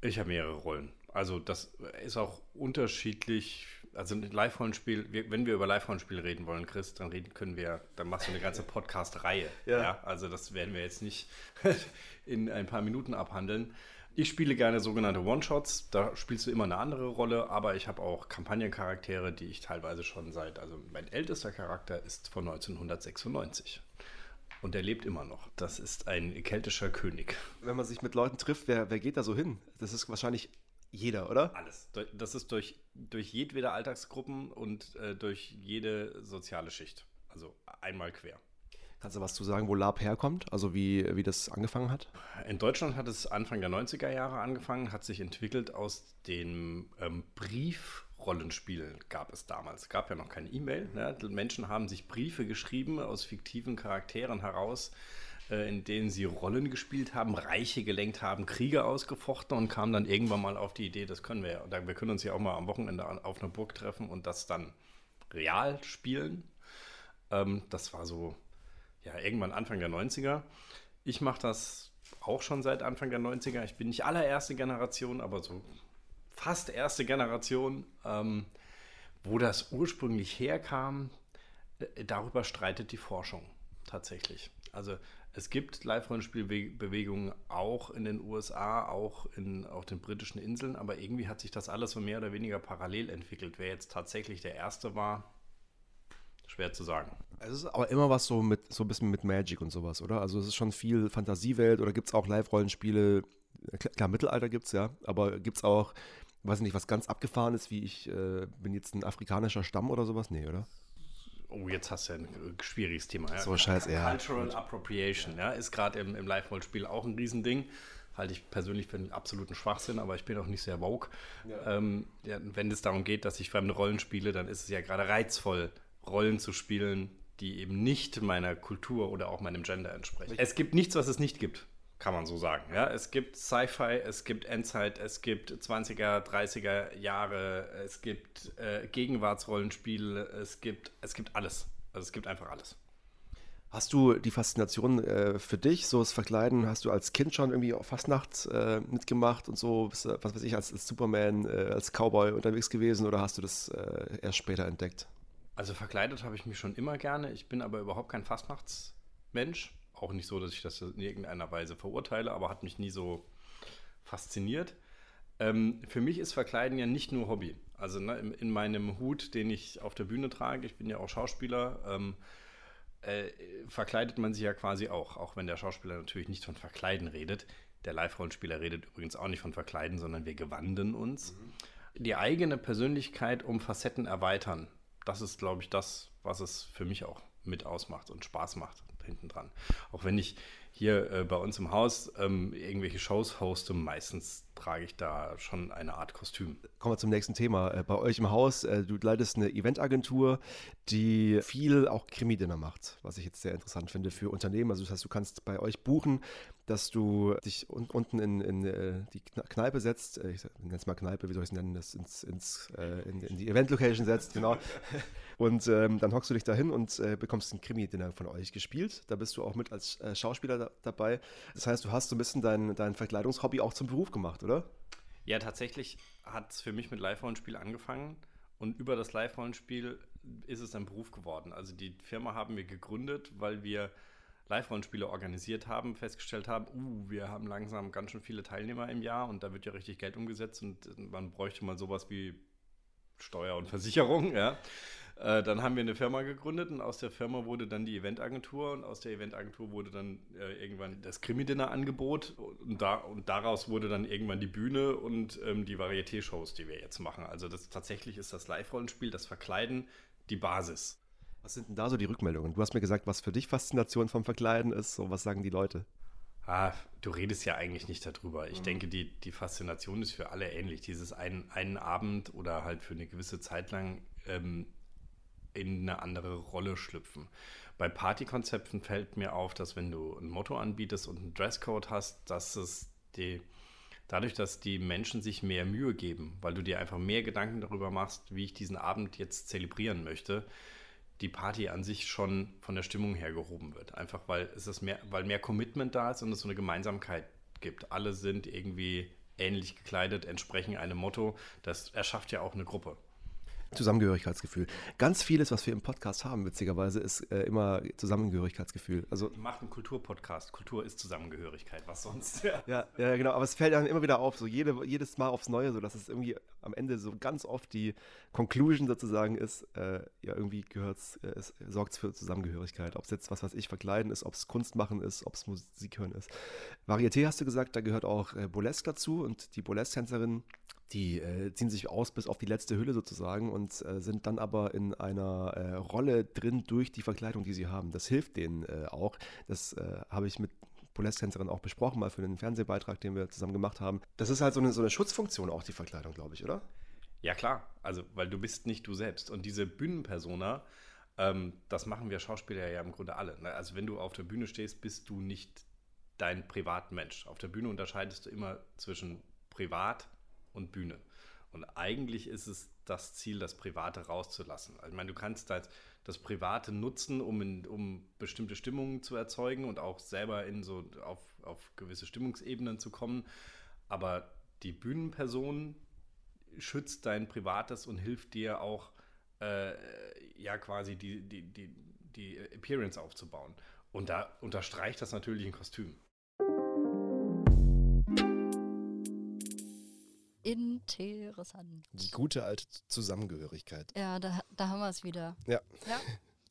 [SPEAKER 5] Ich habe mehrere Rollen. Also das ist auch unterschiedlich. Also ein Live-Rollenspiel, wenn wir über Live-Rollenspiele reden wollen, Chris, dann reden können wir, dann machst du eine ganze Podcast-Reihe.
[SPEAKER 1] Ja.
[SPEAKER 5] Also das werden wir jetzt nicht in ein paar Minuten abhandeln. Ich spiele gerne sogenannte One-Shots, da spielst du immer eine andere Rolle, aber ich habe auch Kampagnencharaktere, die ich teilweise schon seit, also mein ältester Charakter ist von 1996. Und der lebt immer noch. Das ist ein keltischer König.
[SPEAKER 1] Wenn man sich mit Leuten trifft, wer, wer geht da so hin? Das ist wahrscheinlich jeder, oder?
[SPEAKER 5] Alles. Das ist durch, durch jedwede Alltagsgruppen und äh, durch jede soziale Schicht. Also einmal quer.
[SPEAKER 1] Kannst du was zu sagen, wo Lab herkommt? Also wie, wie das angefangen hat?
[SPEAKER 5] In Deutschland hat es Anfang der 90er Jahre angefangen, hat sich entwickelt aus dem ähm, Briefrollenspiel gab es damals. Es gab ja noch keine E-Mail. Ne? Menschen haben sich Briefe geschrieben aus fiktiven Charakteren heraus, in denen sie Rollen gespielt haben, Reiche gelenkt haben, Kriege ausgefochten und kamen dann irgendwann mal auf die Idee, das können wir ja. Wir können uns ja auch mal am Wochenende auf einer Burg treffen und das dann real spielen. Ähm, das war so, ja, irgendwann Anfang der 90er. Ich mache das auch schon seit Anfang der 90er. Ich bin nicht allererste Generation, aber so fast erste Generation. Ähm, wo das ursprünglich herkam, äh, darüber streitet die Forschung tatsächlich. Also es gibt Live-Rollenspielbewegungen auch in den USA, auch in auf den britischen Inseln, aber irgendwie hat sich das alles so mehr oder weniger parallel entwickelt. Wer jetzt tatsächlich der Erste war, schwer zu sagen.
[SPEAKER 1] Es ist aber immer was so mit so ein bisschen mit Magic und sowas, oder? Also es ist schon viel Fantasiewelt oder gibt es auch Live-Rollenspiele? Klar, Mittelalter gibt es ja, aber gibt es auch, weiß nicht, was ganz abgefahren ist, wie ich äh, bin jetzt ein afrikanischer Stamm oder sowas? Nee, oder?
[SPEAKER 5] Oh, jetzt hast du ja ein äh, schwieriges Thema. Ja.
[SPEAKER 1] So scheiß, ja.
[SPEAKER 5] Cultural Appropriation, ja, ist gerade im, im Live-Rollspiel auch ein Riesending. Halte ich persönlich für einen absoluten Schwachsinn, aber ich bin auch nicht sehr woke. Ähm, ja, wenn es darum geht, dass ich fremde Rollen spiele, dann ist es ja gerade reizvoll, Rollen zu spielen, die eben nicht meiner Kultur oder auch meinem Gender entsprechen. Es gibt nichts, was es nicht gibt, kann man so sagen. Ja? Es gibt Sci-Fi, es gibt Endzeit, es gibt 20er, 30er Jahre, es gibt äh, Gegenwartsrollenspiele, es gibt, es gibt alles. Also es gibt einfach alles.
[SPEAKER 1] Hast du die Faszination äh, für dich, so das Verkleiden, hast du als Kind schon irgendwie auf Fastnacht äh, mitgemacht und so, bist, was weiß ich, als, als Superman, äh, als Cowboy unterwegs gewesen oder hast du das äh, erst später entdeckt?
[SPEAKER 5] Also verkleidet habe ich mich schon immer gerne. Ich bin aber überhaupt kein Fastnachtsmensch. Auch nicht so, dass ich das in irgendeiner Weise verurteile, aber hat mich nie so fasziniert. Ähm, für mich ist Verkleiden ja nicht nur Hobby. Also ne, in, in meinem Hut, den ich auf der Bühne trage, ich bin ja auch Schauspieler, ähm, äh, verkleidet man sich ja quasi auch, auch wenn der Schauspieler natürlich nicht von Verkleiden redet. Der Live-Rollenspieler redet übrigens auch nicht von Verkleiden, sondern wir gewanden uns. Die eigene Persönlichkeit um Facetten erweitern, das ist, glaube ich, das, was es für mich auch mit ausmacht und Spaß macht hinten dran. Auch wenn ich hier äh, bei uns im Haus ähm, irgendwelche Shows hoste, meistens trage ich da schon eine Art Kostüm.
[SPEAKER 1] Kommen wir zum nächsten Thema. Äh, bei euch im Haus, äh, du leitest eine Eventagentur, die viel auch Krimi-Dinner macht, was ich jetzt sehr interessant finde für Unternehmen. Also das heißt, du kannst bei euch buchen, dass du dich un unten in, in äh, die Kne- Kneipe setzt, ich nenne es mal Kneipe, wie soll ich es nennen, das ins, ins, in, in die Event-Location setzt, genau. Und ähm, dann hockst du dich dahin und äh, bekommst ein Krimi-Dinner von euch gespielt. Da bist du auch mit als äh, Schauspieler da, dabei. Das heißt, du hast so ein bisschen dein, dein Verkleidungshobby auch zum Beruf gemacht, oder?
[SPEAKER 5] Ja, tatsächlich hat es für mich mit Live-Rollenspiel angefangen und über das Live-Rollenspiel ist es ein Beruf geworden. Also die Firma haben wir gegründet, weil wir Live-Rollenspiele organisiert haben, festgestellt haben, uh, wir haben langsam ganz schön viele Teilnehmer im Jahr und da wird ja richtig Geld umgesetzt und man bräuchte mal sowas wie Steuer und Versicherung, ja. Äh, dann haben wir eine Firma gegründet und aus der Firma wurde dann die Eventagentur und aus der Eventagentur wurde dann äh, irgendwann das Krimi-Dinner-Angebot und, da, und daraus wurde dann irgendwann die Bühne und ähm, die Varieté-Shows, die wir jetzt machen. Also das, tatsächlich ist das Live-Rollenspiel, das Verkleiden die Basis.
[SPEAKER 1] Was sind denn da so die Rückmeldungen? Du hast mir gesagt, was für dich Faszination vom Verkleiden ist. So, was sagen die Leute?
[SPEAKER 5] Ah, du redest ja eigentlich nicht darüber. Ich denke, die, die Faszination ist für alle ähnlich. Dieses einen, einen Abend oder halt für eine gewisse Zeit lang ähm, in eine andere Rolle schlüpfen. Bei Partykonzepten fällt mir auf, dass wenn du ein Motto anbietest und einen Dresscode hast, dass es die, dadurch, dass die Menschen sich mehr Mühe geben, weil du dir einfach mehr Gedanken darüber machst, wie ich diesen Abend jetzt zelebrieren möchte, die Party an sich schon von der Stimmung her gehoben wird. Einfach weil es ist mehr, weil mehr Commitment da ist und es so eine Gemeinsamkeit gibt. Alle sind irgendwie ähnlich gekleidet, entsprechen einem Motto. Das erschafft ja auch eine Gruppe.
[SPEAKER 1] Zusammengehörigkeitsgefühl. Ganz vieles, was wir im Podcast haben, witzigerweise, ist äh, immer Zusammengehörigkeitsgefühl. Also
[SPEAKER 5] macht einen Kulturpodcast. Kultur ist Zusammengehörigkeit. Was sonst?
[SPEAKER 1] ja, ja, genau. Aber es fällt dann immer wieder auf, so jede, jedes Mal aufs Neue, so dass es irgendwie am Ende so ganz oft die Conclusion sozusagen ist, äh, ja, irgendwie gehört's, äh, es sorgt für Zusammengehörigkeit. Ob es jetzt was, was ich verkleiden ist, ob es Kunst machen ist, ob es Musik hören ist. Varieté hast du gesagt, da gehört auch äh, Burlesque dazu und die Burlesque-Tänzerin die äh, ziehen sich aus bis auf die letzte Hülle sozusagen und äh, sind dann aber in einer äh, Rolle drin durch die Verkleidung, die sie haben. Das hilft denen äh, auch. Das äh, habe ich mit Polesttänzerin auch besprochen, mal für einen Fernsehbeitrag, den wir zusammen gemacht haben. Das ist halt so eine, so eine Schutzfunktion auch, die Verkleidung, glaube ich, oder?
[SPEAKER 5] Ja, klar. Also, weil du bist nicht du selbst. Und diese Bühnenpersona, ähm, das machen wir Schauspieler ja im Grunde alle. Ne? Also, wenn du auf der Bühne stehst, bist du nicht dein Privatmensch. Auf der Bühne unterscheidest du immer zwischen Privat und Bühne. Und eigentlich ist es das Ziel, das Private rauszulassen. Also, ich meine, du kannst das, das Private nutzen, um, in, um bestimmte Stimmungen zu erzeugen und auch selber in so auf, auf gewisse Stimmungsebenen zu kommen. Aber die Bühnenperson schützt dein Privates und hilft dir auch, äh, ja, quasi die, die, die, die Appearance aufzubauen. Und da unterstreicht das natürlich ein Kostüm.
[SPEAKER 3] Interessant.
[SPEAKER 1] Die gute alte Zusammengehörigkeit.
[SPEAKER 3] Ja, da, da haben wir es wieder.
[SPEAKER 1] Ja.
[SPEAKER 3] ja.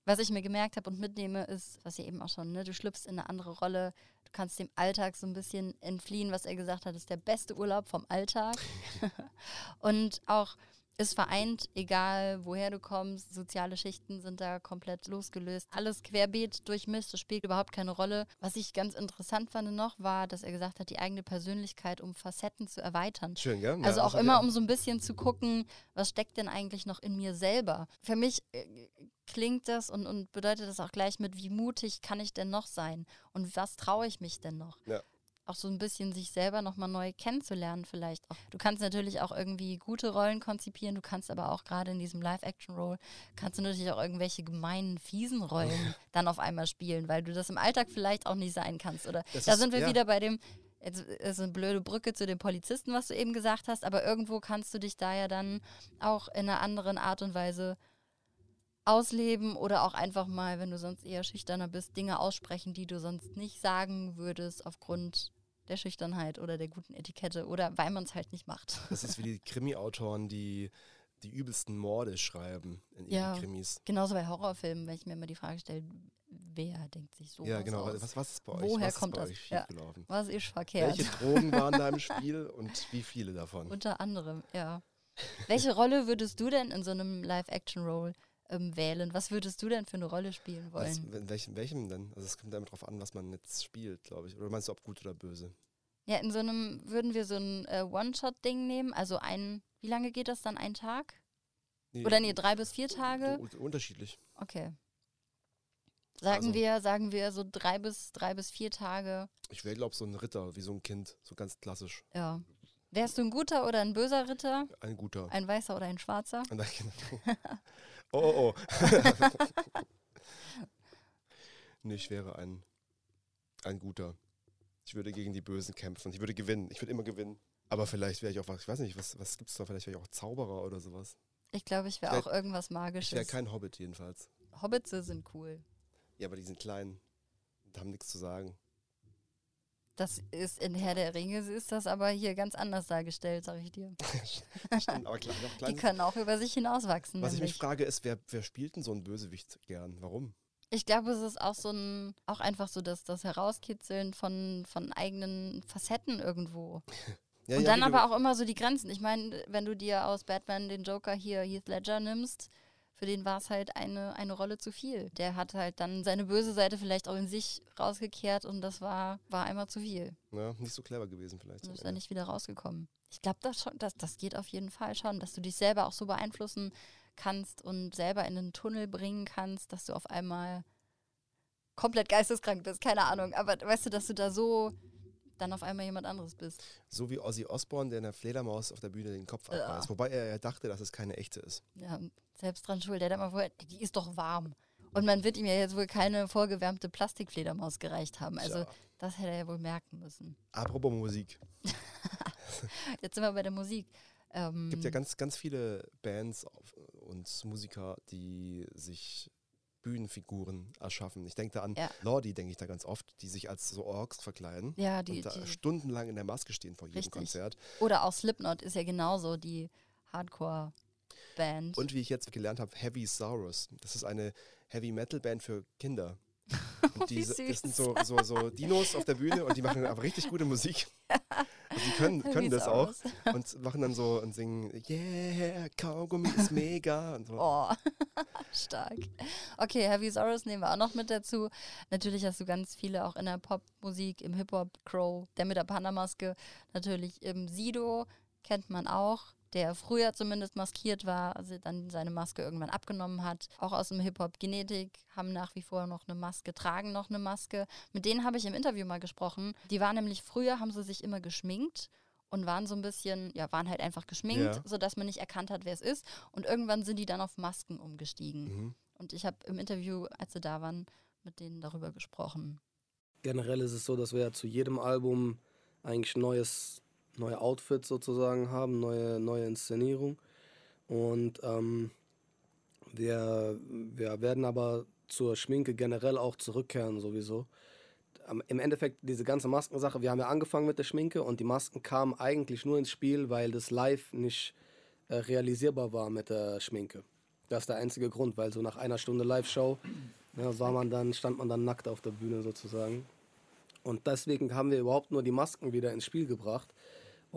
[SPEAKER 3] Was ich mir gemerkt habe und mitnehme, ist, was ihr eben auch schon, ne, du schlüpfst in eine andere Rolle, du kannst dem Alltag so ein bisschen entfliehen, was er gesagt hat, ist der beste Urlaub vom Alltag. und auch ist vereint, egal woher du kommst. Soziale Schichten sind da komplett losgelöst. Alles querbeet durchmischt, das spielt überhaupt keine Rolle. Was ich ganz interessant fand noch, war, dass er gesagt hat, die eigene Persönlichkeit um Facetten zu erweitern.
[SPEAKER 1] Schön, gell?
[SPEAKER 3] Also
[SPEAKER 1] Ja,
[SPEAKER 3] auch immer,
[SPEAKER 1] ja.
[SPEAKER 3] um so ein bisschen zu gucken, was steckt denn eigentlich noch in mir selber. Für mich äh, klingt das und, und bedeutet das auch gleich mit, wie mutig kann ich denn noch sein und was traue ich mich denn noch?
[SPEAKER 1] Ja.
[SPEAKER 3] Auch so ein bisschen sich selber nochmal neu kennenzulernen vielleicht. Du kannst natürlich auch irgendwie gute Rollen konzipieren, du kannst aber auch gerade in diesem Live-Action-Role, kannst du natürlich auch irgendwelche gemeinen, fiesen Rollen dann auf einmal spielen, weil du das im Alltag vielleicht auch nicht sein kannst. Oder
[SPEAKER 1] Das
[SPEAKER 3] da
[SPEAKER 1] ist-
[SPEAKER 3] sind wir
[SPEAKER 1] ja.
[SPEAKER 3] wieder bei dem, jetzt ist eine blöde Brücke zu den Polizisten, was du eben gesagt hast, aber irgendwo kannst du dich da ja dann auch in einer anderen Art und Weise ausleben oder auch einfach mal, wenn du sonst eher schüchterner bist, Dinge aussprechen, die du sonst nicht sagen würdest aufgrund der Schüchternheit oder der guten Etikette oder weil man es halt nicht macht.
[SPEAKER 1] Das ist wie die Krimi-Autoren, die die übelsten Morde schreiben in ihren
[SPEAKER 3] Ja.
[SPEAKER 1] Krimis.
[SPEAKER 3] Genauso bei Horrorfilmen, wenn ich mir immer die Frage stelle, wer denkt sich so
[SPEAKER 1] ja, genau.
[SPEAKER 3] aus?
[SPEAKER 1] Was, was ist bei euch?
[SPEAKER 3] Woher
[SPEAKER 1] was ist
[SPEAKER 3] kommt
[SPEAKER 1] bei
[SPEAKER 3] das?
[SPEAKER 1] euch
[SPEAKER 3] Ja. Was ist verkehrt?
[SPEAKER 1] Welche Drogen waren da im Spiel und wie viele davon?
[SPEAKER 3] Unter anderem, ja. Welche Rolle würdest du denn in so einem Live-Action-Role ähm, wählen? Was würdest du denn für eine Rolle spielen
[SPEAKER 1] Was,
[SPEAKER 3] wollen?
[SPEAKER 1] in welchem, welchem denn? Also es kommt damit drauf an, was man jetzt spielt, glaube ich. Oder meinst du, ob gut oder böse?
[SPEAKER 3] Ja, in so einem, würden wir so ein äh, One-Shot-Ding nehmen? Also ein, wie lange geht das dann? Ein Tag? Oder nee, drei bis vier Tage?
[SPEAKER 1] Unterschiedlich.
[SPEAKER 3] Okay. Sagen
[SPEAKER 1] Also-
[SPEAKER 3] wir, sagen wir so drei bis, drei bis vier Tage.
[SPEAKER 1] Ich wäre, glaube ich, so ein Ritter, wie so ein Kind. So ganz klassisch.
[SPEAKER 3] Ja. Wärst du ein guter oder ein böser Ritter?
[SPEAKER 1] Ein guter.
[SPEAKER 3] Ein weißer oder ein schwarzer?
[SPEAKER 1] Und dann- oh, oh, oh. nee, ich wäre ein, ein guter. Ich würde gegen die Bösen kämpfen. Ich würde gewinnen. Ich würde immer gewinnen. Aber vielleicht wäre ich auch was, ich weiß nicht, was, was gibt es da? Vielleicht wäre ich auch Zauberer oder sowas.
[SPEAKER 3] Ich glaube, ich wäre auch irgendwas
[SPEAKER 1] Ich wäre
[SPEAKER 3] Magisches.
[SPEAKER 1] kein Hobbit jedenfalls.
[SPEAKER 3] Hobbits sind cool.
[SPEAKER 1] Ja, aber die sind klein und haben nichts zu sagen.
[SPEAKER 3] Das ist in Herr der Ringe, ist das aber hier ganz anders dargestellt, sag ich dir.
[SPEAKER 1] Stimmt, aber klein, noch
[SPEAKER 3] Die können auch über sich hinauswachsen.
[SPEAKER 1] Was ich mich frage, ist, wer, wer spielt denn so einen Bösewicht gern? Warum?
[SPEAKER 3] Ich glaube, es ist auch so ein, auch einfach so das, das Herauskitzeln von, von eigenen Facetten irgendwo.
[SPEAKER 1] Ja,
[SPEAKER 3] Und
[SPEAKER 1] ja,
[SPEAKER 3] dann aber auch immer so die Grenzen. Ich meine, wenn du dir aus Batman den Joker hier Heath Ledger nimmst, für den war es halt eine, eine Rolle zu viel. Der hat halt dann seine böse Seite vielleicht auch in sich rausgekehrt und das war, war einmal zu viel.
[SPEAKER 1] Ja, nicht so clever gewesen vielleicht.
[SPEAKER 3] Und ist dann nicht wieder rausgekommen. Ich glaube, das, schon- das, das geht auf jeden Fall schon, dass du dich selber auch so beeinflussen kannst und selber in einen Tunnel bringen kannst, dass du auf einmal komplett geisteskrank bist, keine Ahnung. Aber weißt du, dass du da so dann auf einmal jemand anderes bist.
[SPEAKER 1] So wie Ozzy Osbourne, der einer Fledermaus auf der Bühne den Kopf
[SPEAKER 3] Ja.
[SPEAKER 1] Wobei er, er dachte, dass es keine echte ist.
[SPEAKER 3] Ja, selbst dran schuld. Der hat mal vorher, die ist doch warm. Und man wird ihm ja jetzt wohl keine vorgewärmte Plastikfledermaus gereicht haben. Also
[SPEAKER 1] Tja.
[SPEAKER 3] das hätte er ja wohl merken müssen.
[SPEAKER 1] Apropos Musik.
[SPEAKER 3] Jetzt sind wir bei der Musik. Ähm,
[SPEAKER 1] Es gibt ja ganz, ganz viele Bands und Musiker, die sich Bühnenfiguren erschaffen. Ich denke da an
[SPEAKER 3] Ja.
[SPEAKER 1] Lordi, denke ich da ganz oft, die sich als so Orks verkleiden
[SPEAKER 3] ja, die,
[SPEAKER 1] und da
[SPEAKER 3] die,
[SPEAKER 1] stundenlang in der Maske stehen vor jedem
[SPEAKER 3] Richtig.
[SPEAKER 1] Konzert.
[SPEAKER 3] oder auch Slipknot ist ja genauso die Hardcore-Band.
[SPEAKER 1] Und wie ich jetzt gelernt habe, Heavy Saurus. Das ist eine Heavy Metal Band für Kinder. Und
[SPEAKER 3] Wie
[SPEAKER 1] die, das sind so, so, so Dinos auf der Bühne und die machen aber richtig gute Musik. Also die können, können das auch
[SPEAKER 3] Saurus.
[SPEAKER 1] und machen dann so und singen, yeah, Kaugummi ist mega und so.
[SPEAKER 3] Oh, stark. Okay, Heavy Saurus nehmen wir auch noch mit dazu. Natürlich hast du ganz viele auch in der Popmusik, im Hip-Hop, Crow, der mit der Panamaske. Natürlich im Sido kennt man auch, der früher zumindest maskiert war, also dann seine Maske irgendwann abgenommen hat. Auch aus dem Hip-Hop Genetik haben nach wie vor noch eine Maske, tragen noch eine Maske. Mit denen habe ich im Interview mal gesprochen. Die waren nämlich früher, haben sie sich immer geschminkt und waren so ein bisschen, ja, waren halt einfach geschminkt,
[SPEAKER 1] Ja.
[SPEAKER 3] sodass man nicht erkannt hat, wer es ist. Und irgendwann sind die dann auf Masken umgestiegen.
[SPEAKER 1] Mhm.
[SPEAKER 3] Und ich habe im Interview, als sie da waren, mit denen darüber gesprochen.
[SPEAKER 6] Generell ist es so, dass wir ja zu jedem Album eigentlich neues, neue Outfits sozusagen haben, neue, neue Inszenierung. Und ähm, wir, wir werden aber zur Schminke generell auch zurückkehren sowieso. Im Endeffekt diese ganze Maskensache, wir haben ja angefangen mit der Schminke und die Masken kamen eigentlich nur ins Spiel, weil das live nicht äh, realisierbar war mit der Schminke. Das ist der einzige Grund, weil so nach einer Stunde Live-Show ja, war man dann, stand man dann nackt auf der Bühne sozusagen. Und deswegen haben wir überhaupt nur die Masken wieder ins Spiel gebracht.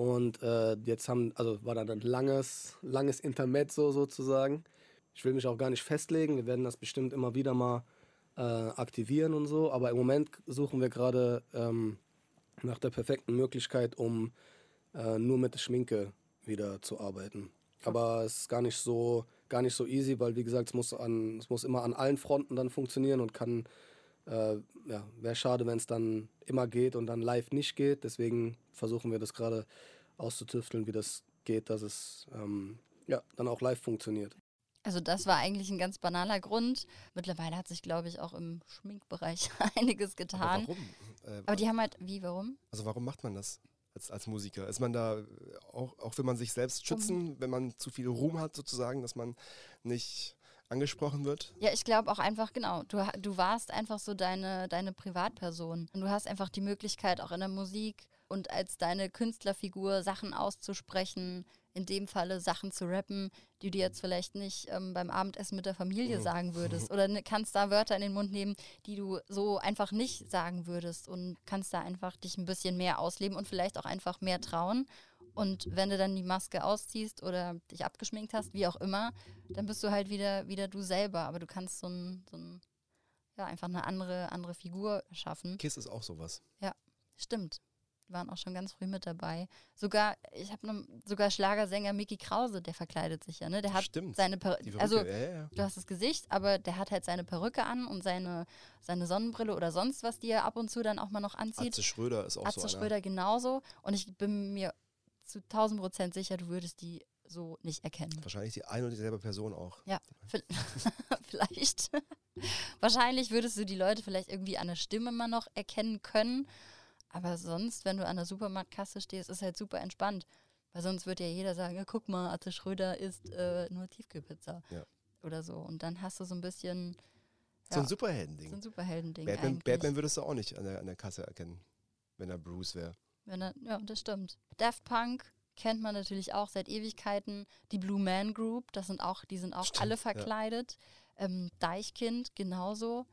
[SPEAKER 6] Und äh, jetzt haben, also war dann ein langes, langes Intermezzo sozusagen. Ich will mich auch gar nicht festlegen. Wir werden das bestimmt immer wieder mal äh, aktivieren und so. Aber im Moment suchen wir gerade ähm, nach der perfekten Möglichkeit, um äh, nur mit der Schminke wieder zu arbeiten. Aber es ist gar nicht so, gar nicht so easy, weil wie gesagt, es muss, an, es muss immer an allen Fronten dann funktionieren und kann, äh, ja, wäre schade, wenn es dann immer geht und dann live nicht geht. Deswegen versuchen wir das gerade auszutüfteln, wie das geht, dass es ähm, ja, dann auch live funktioniert.
[SPEAKER 3] Also das war eigentlich ein ganz banaler Grund. Mittlerweile hat sich, glaube ich, auch im Schminkbereich einiges
[SPEAKER 1] Aber
[SPEAKER 3] getan.
[SPEAKER 1] warum? Äh,
[SPEAKER 3] Aber die haben halt, wie, warum?
[SPEAKER 1] also warum macht man das als, als Musiker? Ist man da, auch, auch will man sich selbst schützen, wenn man zu viel Ruhm hat sozusagen, dass man nicht angesprochen wird?
[SPEAKER 3] Ja, ich glaube auch einfach, genau, du, du warst einfach so deine, deine Privatperson. Und du hast einfach die Möglichkeit, auch in der Musik und als deine Künstlerfigur Sachen auszusprechen, in dem Falle Sachen zu rappen, die du jetzt vielleicht nicht ähm, beim Abendessen mit der Familie
[SPEAKER 1] Mhm.
[SPEAKER 3] sagen würdest. Oder ne, kannst da Wörter in den Mund nehmen, die du so einfach nicht sagen würdest und kannst da einfach dich ein bisschen mehr ausleben und vielleicht auch einfach mehr trauen. Und wenn du dann die Maske ausziehst oder dich abgeschminkt hast, wie auch immer, dann bist du halt wieder, wieder du selber. Aber du kannst so ein, so ein ja, einfach eine andere, andere Figur schaffen.
[SPEAKER 1] Kiss ist auch sowas.
[SPEAKER 3] Stimmt. Die waren auch schon ganz früh mit dabei. Sogar, ich habe ne, sogar Schlagersänger Mickey Krause, der verkleidet sich ja, ne? Der hat
[SPEAKER 1] Stimmt.
[SPEAKER 3] seine
[SPEAKER 1] Die
[SPEAKER 3] Perücke. Also,
[SPEAKER 1] ja, ja, ja.
[SPEAKER 3] du hast das Gesicht, aber der hat halt seine Perücke an und seine, seine Sonnenbrille oder sonst was, die er ab und zu dann auch mal noch anzieht.
[SPEAKER 1] Atze Schröder ist auch
[SPEAKER 3] Atze
[SPEAKER 1] so einer.
[SPEAKER 3] Schröder genauso. Und ich bin mir zu 1000 Prozent sicher, du würdest die so nicht erkennen.
[SPEAKER 1] Wahrscheinlich die eine und dieselbe Person auch.
[SPEAKER 3] Ja, vi- vielleicht. Wahrscheinlich würdest du die Leute vielleicht irgendwie an der Stimme mal noch erkennen können. Aber sonst, wenn du an der Supermarktkasse stehst, ist halt super entspannt. Weil sonst wird ja jeder sagen, ja, guck mal, Atze Schröder isst äh, nur Tiefkühlpizza.
[SPEAKER 1] Ja.
[SPEAKER 3] Oder so. Und dann hast du so ein bisschen
[SPEAKER 1] So ein
[SPEAKER 3] Ja.
[SPEAKER 1] Superhelden-Ding.
[SPEAKER 3] so ein Superhelden-Ding
[SPEAKER 1] Batman. Batman würdest du auch nicht an der, an der Kasse erkennen, wenn er Bruce wäre.
[SPEAKER 3] Wenn er, ja, das stimmt. Daft Punk kennt man natürlich auch seit Ewigkeiten. Die Blue Man Group, das sind auch, die sind auch
[SPEAKER 1] Stimmt,
[SPEAKER 3] alle
[SPEAKER 1] ja.
[SPEAKER 3] verkleidet. Ähm, Deichkind genauso.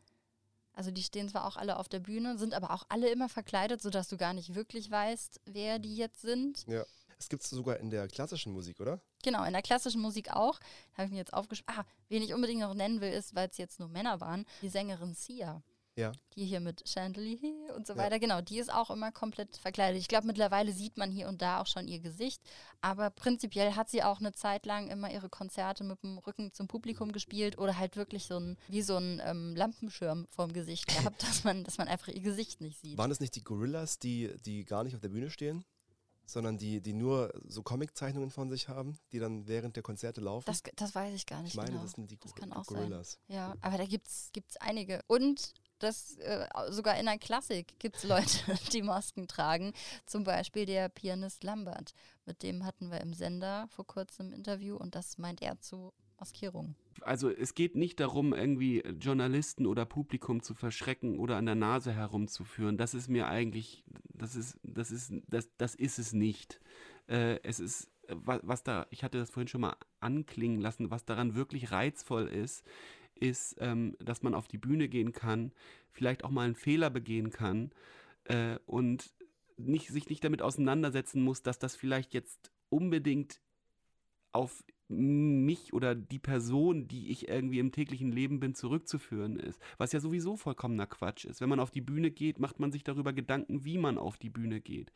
[SPEAKER 3] Also die stehen zwar auch alle auf der Bühne, sind aber auch alle immer verkleidet, sodass du gar nicht wirklich weißt, wer die jetzt sind.
[SPEAKER 1] Ja. Es gibt es sogar in der klassischen Musik, oder?
[SPEAKER 3] Genau, in der klassischen Musik auch. Habe ich mir jetzt aufgeschrieben. Ah, wen ich unbedingt noch nennen will, ist, weil es jetzt nur Männer waren, die Sängerin Sia.
[SPEAKER 1] Ja.
[SPEAKER 3] Die hier mit Chandelier und so
[SPEAKER 1] Ja.
[SPEAKER 3] weiter. Genau, die ist auch immer komplett verkleidet. Ich glaube, mittlerweile sieht man hier und da auch schon ihr Gesicht. Aber prinzipiell hat sie auch eine Zeit lang immer ihre Konzerte mit dem Rücken zum Publikum gespielt oder halt wirklich so ein, wie so ein ähm, Lampenschirm vorm Gesicht gehabt, dass man, dass man einfach ihr Gesicht nicht sieht.
[SPEAKER 1] Waren es nicht die Gorillas, die, die gar nicht auf der Bühne stehen, sondern die, die nur so Comiczeichnungen von sich haben, die dann während der Konzerte laufen?
[SPEAKER 3] Das, das weiß ich gar nicht
[SPEAKER 1] ich meine,
[SPEAKER 3] genau.
[SPEAKER 1] das sind die
[SPEAKER 3] Das
[SPEAKER 1] Gor-
[SPEAKER 3] kann auch sein.
[SPEAKER 1] Gorillas.
[SPEAKER 3] Ja, aber da gibt es einige. Und das äh, sogar in der Klassik gibt es Leute, die Masken tragen. Zum Beispiel der Pianist Lambert. Mit dem hatten wir im Sender vor kurzem ein Interview und das meint er zu Maskierung.
[SPEAKER 7] Also es geht nicht darum, irgendwie Journalisten oder Publikum zu verschrecken oder an der Nase herumzuführen. Das ist mir eigentlich, das ist, das ist, das, das ist es nicht. Äh, es ist, äh, wa- was da, ich hatte das vorhin schon mal anklingen lassen, was daran wirklich reizvoll ist, ist, ähm, dass man auf die Bühne gehen kann, vielleicht auch mal einen Fehler begehen kann äh, und nicht, sich nicht damit auseinandersetzen muss, dass das vielleicht jetzt unbedingt auf mich oder die Person, die ich irgendwie im täglichen Leben bin, zurückzuführen ist. Was ja sowieso vollkommener Quatsch ist. Wenn man auf die Bühne geht, macht man sich darüber Gedanken, wie man auf die Bühne geht.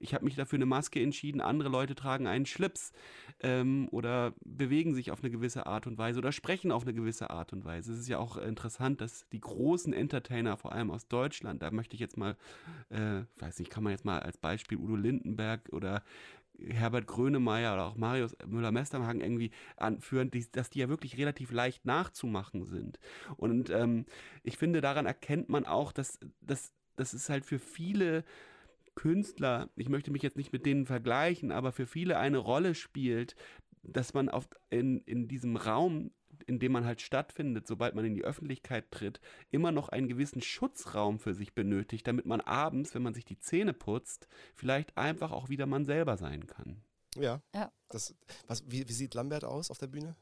[SPEAKER 7] Ich habe mich dafür eine Maske entschieden, andere Leute tragen einen Schlips ähm, oder bewegen sich auf eine gewisse Art und Weise oder sprechen auf eine gewisse Art und Weise. Es ist ja auch interessant, dass die großen Entertainer, vor allem aus Deutschland, da möchte ich jetzt mal, äh, weiß nicht, kann man jetzt mal als Beispiel Udo Lindenberg oder Herbert Grönemeyer oder auch Marius Müller-Mesterhagen irgendwie anführen, die, dass die ja wirklich relativ leicht nachzumachen sind. Und ähm, ich finde, daran erkennt man auch, dass, dass, dass es halt für viele Künstler, ich möchte mich jetzt nicht mit denen vergleichen, aber für viele eine Rolle spielt, dass man auf, in, in diesem Raum, in dem man halt stattfindet, sobald man in die Öffentlichkeit tritt, immer noch einen gewissen Schutzraum für sich benötigt, damit man abends, wenn man sich die Zähne putzt, vielleicht einfach auch wieder man selber sein kann.
[SPEAKER 1] Ja.
[SPEAKER 3] Ja.
[SPEAKER 1] Das, was, wie, wie sieht Lambert aus auf der Bühne?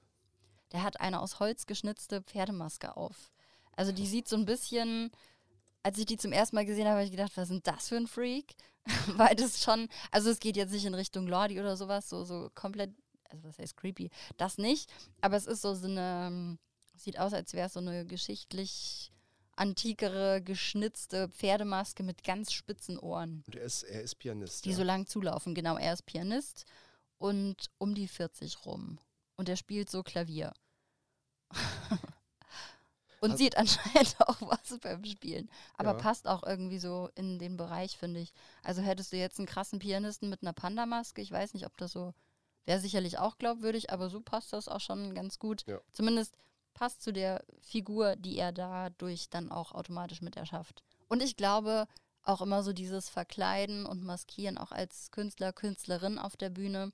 [SPEAKER 3] Der hat eine aus Holz geschnitzte Pferdemaske auf. Also die sieht so ein bisschen, als ich die zum ersten Mal gesehen habe, habe ich gedacht, was ist denn das für ein Freak? Weil das schon, also es geht jetzt nicht in Richtung Lordi oder sowas, so, so komplett, also was heißt creepy, das nicht, aber es ist so, so eine, sieht aus, als wäre es so eine geschichtlich antikere, geschnitzte Pferdemaske mit ganz spitzen Ohren,
[SPEAKER 1] Und er ist, er ist Pianist.
[SPEAKER 3] die
[SPEAKER 1] ja.
[SPEAKER 3] so lang zulaufen. Genau, er ist Pianist und um die 40 rum. Und er spielt so Klavier. und
[SPEAKER 1] Hast-
[SPEAKER 3] sieht anscheinend auch was beim Spielen. Aber
[SPEAKER 1] Ja.
[SPEAKER 3] passt auch irgendwie so in den Bereich, finde ich. Also hättest du jetzt einen krassen Pianisten mit einer Panda-Maske, ich weiß nicht, ob das so, wäre sicherlich auch glaubwürdig, aber so passt das auch schon ganz gut.
[SPEAKER 1] Ja.
[SPEAKER 3] Zumindest passt zu der Figur, die er dadurch dann auch automatisch mit erschafft. Und ich glaube, auch immer so dieses Verkleiden und Maskieren, auch als Künstler, Künstlerin auf der Bühne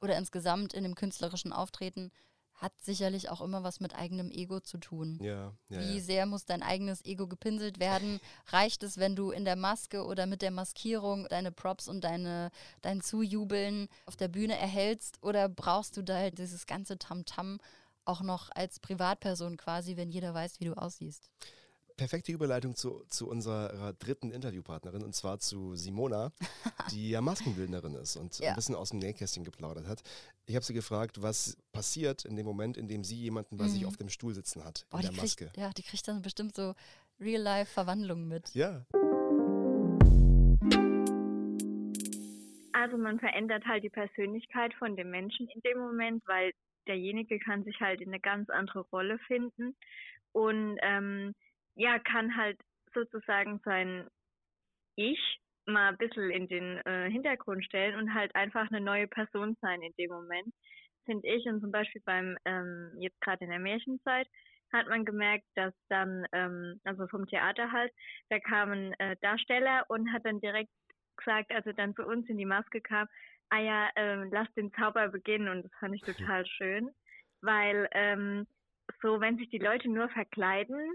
[SPEAKER 3] oder insgesamt in dem künstlerischen Auftreten, hat sicherlich auch immer was mit eigenem Ego zu tun.
[SPEAKER 1] Ja, ja,
[SPEAKER 3] Wie sehr muss dein eigenes Ego gepinselt werden? Reicht es, wenn du in der Maske oder mit der Maskierung deine Props und deine, dein Zujubeln auf der Bühne erhältst? Oder brauchst du da halt dieses ganze Tamtam auch noch als Privatperson quasi, wenn jeder weiß, wie du aussiehst?
[SPEAKER 1] Perfekte Überleitung zu, zu unserer dritten Interviewpartnerin und zwar zu Simona, die ja Maskenbildnerin ist und
[SPEAKER 3] Ja.
[SPEAKER 1] ein bisschen aus dem Nähkästchen geplaudert hat. Ich habe sie gefragt, was passiert in dem Moment, in dem sie jemanden bei sich
[SPEAKER 3] Mhm.
[SPEAKER 1] auf dem Stuhl sitzen hat, in der Maske.
[SPEAKER 3] kriegt, ja, die kriegt dann bestimmt so Real-Life-Verwandlungen mit.
[SPEAKER 1] Ja,
[SPEAKER 8] Also man verändert halt die Persönlichkeit von dem Menschen in dem Moment, weil derjenige kann sich halt in eine ganz andere Rolle finden und ähm, ja, kann halt sozusagen sein Ich mal ein bisschen in den äh, Hintergrund stellen und halt einfach eine neue Person sein in dem Moment, finde ich. Und zum Beispiel beim, ähm, jetzt gerade in der Märchenzeit, hat man gemerkt, dass dann, ähm, also vom Theater halt, da kam ein äh, Darsteller und hat dann direkt gesagt, als er dann zu uns in die Maske kam, ah ja, ähm, lass den Zauber beginnen. Und das fand ich total schön, weil ähm, so, wenn sich die Leute nur verkleiden,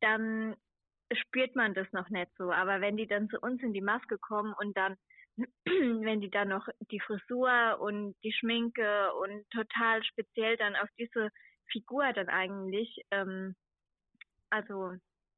[SPEAKER 8] dann spürt man das noch nicht so, aber wenn die dann zu uns in die Maske kommen und dann, wenn die dann noch die Frisur und die Schminke und total speziell dann auf diese Figur dann eigentlich, ähm, also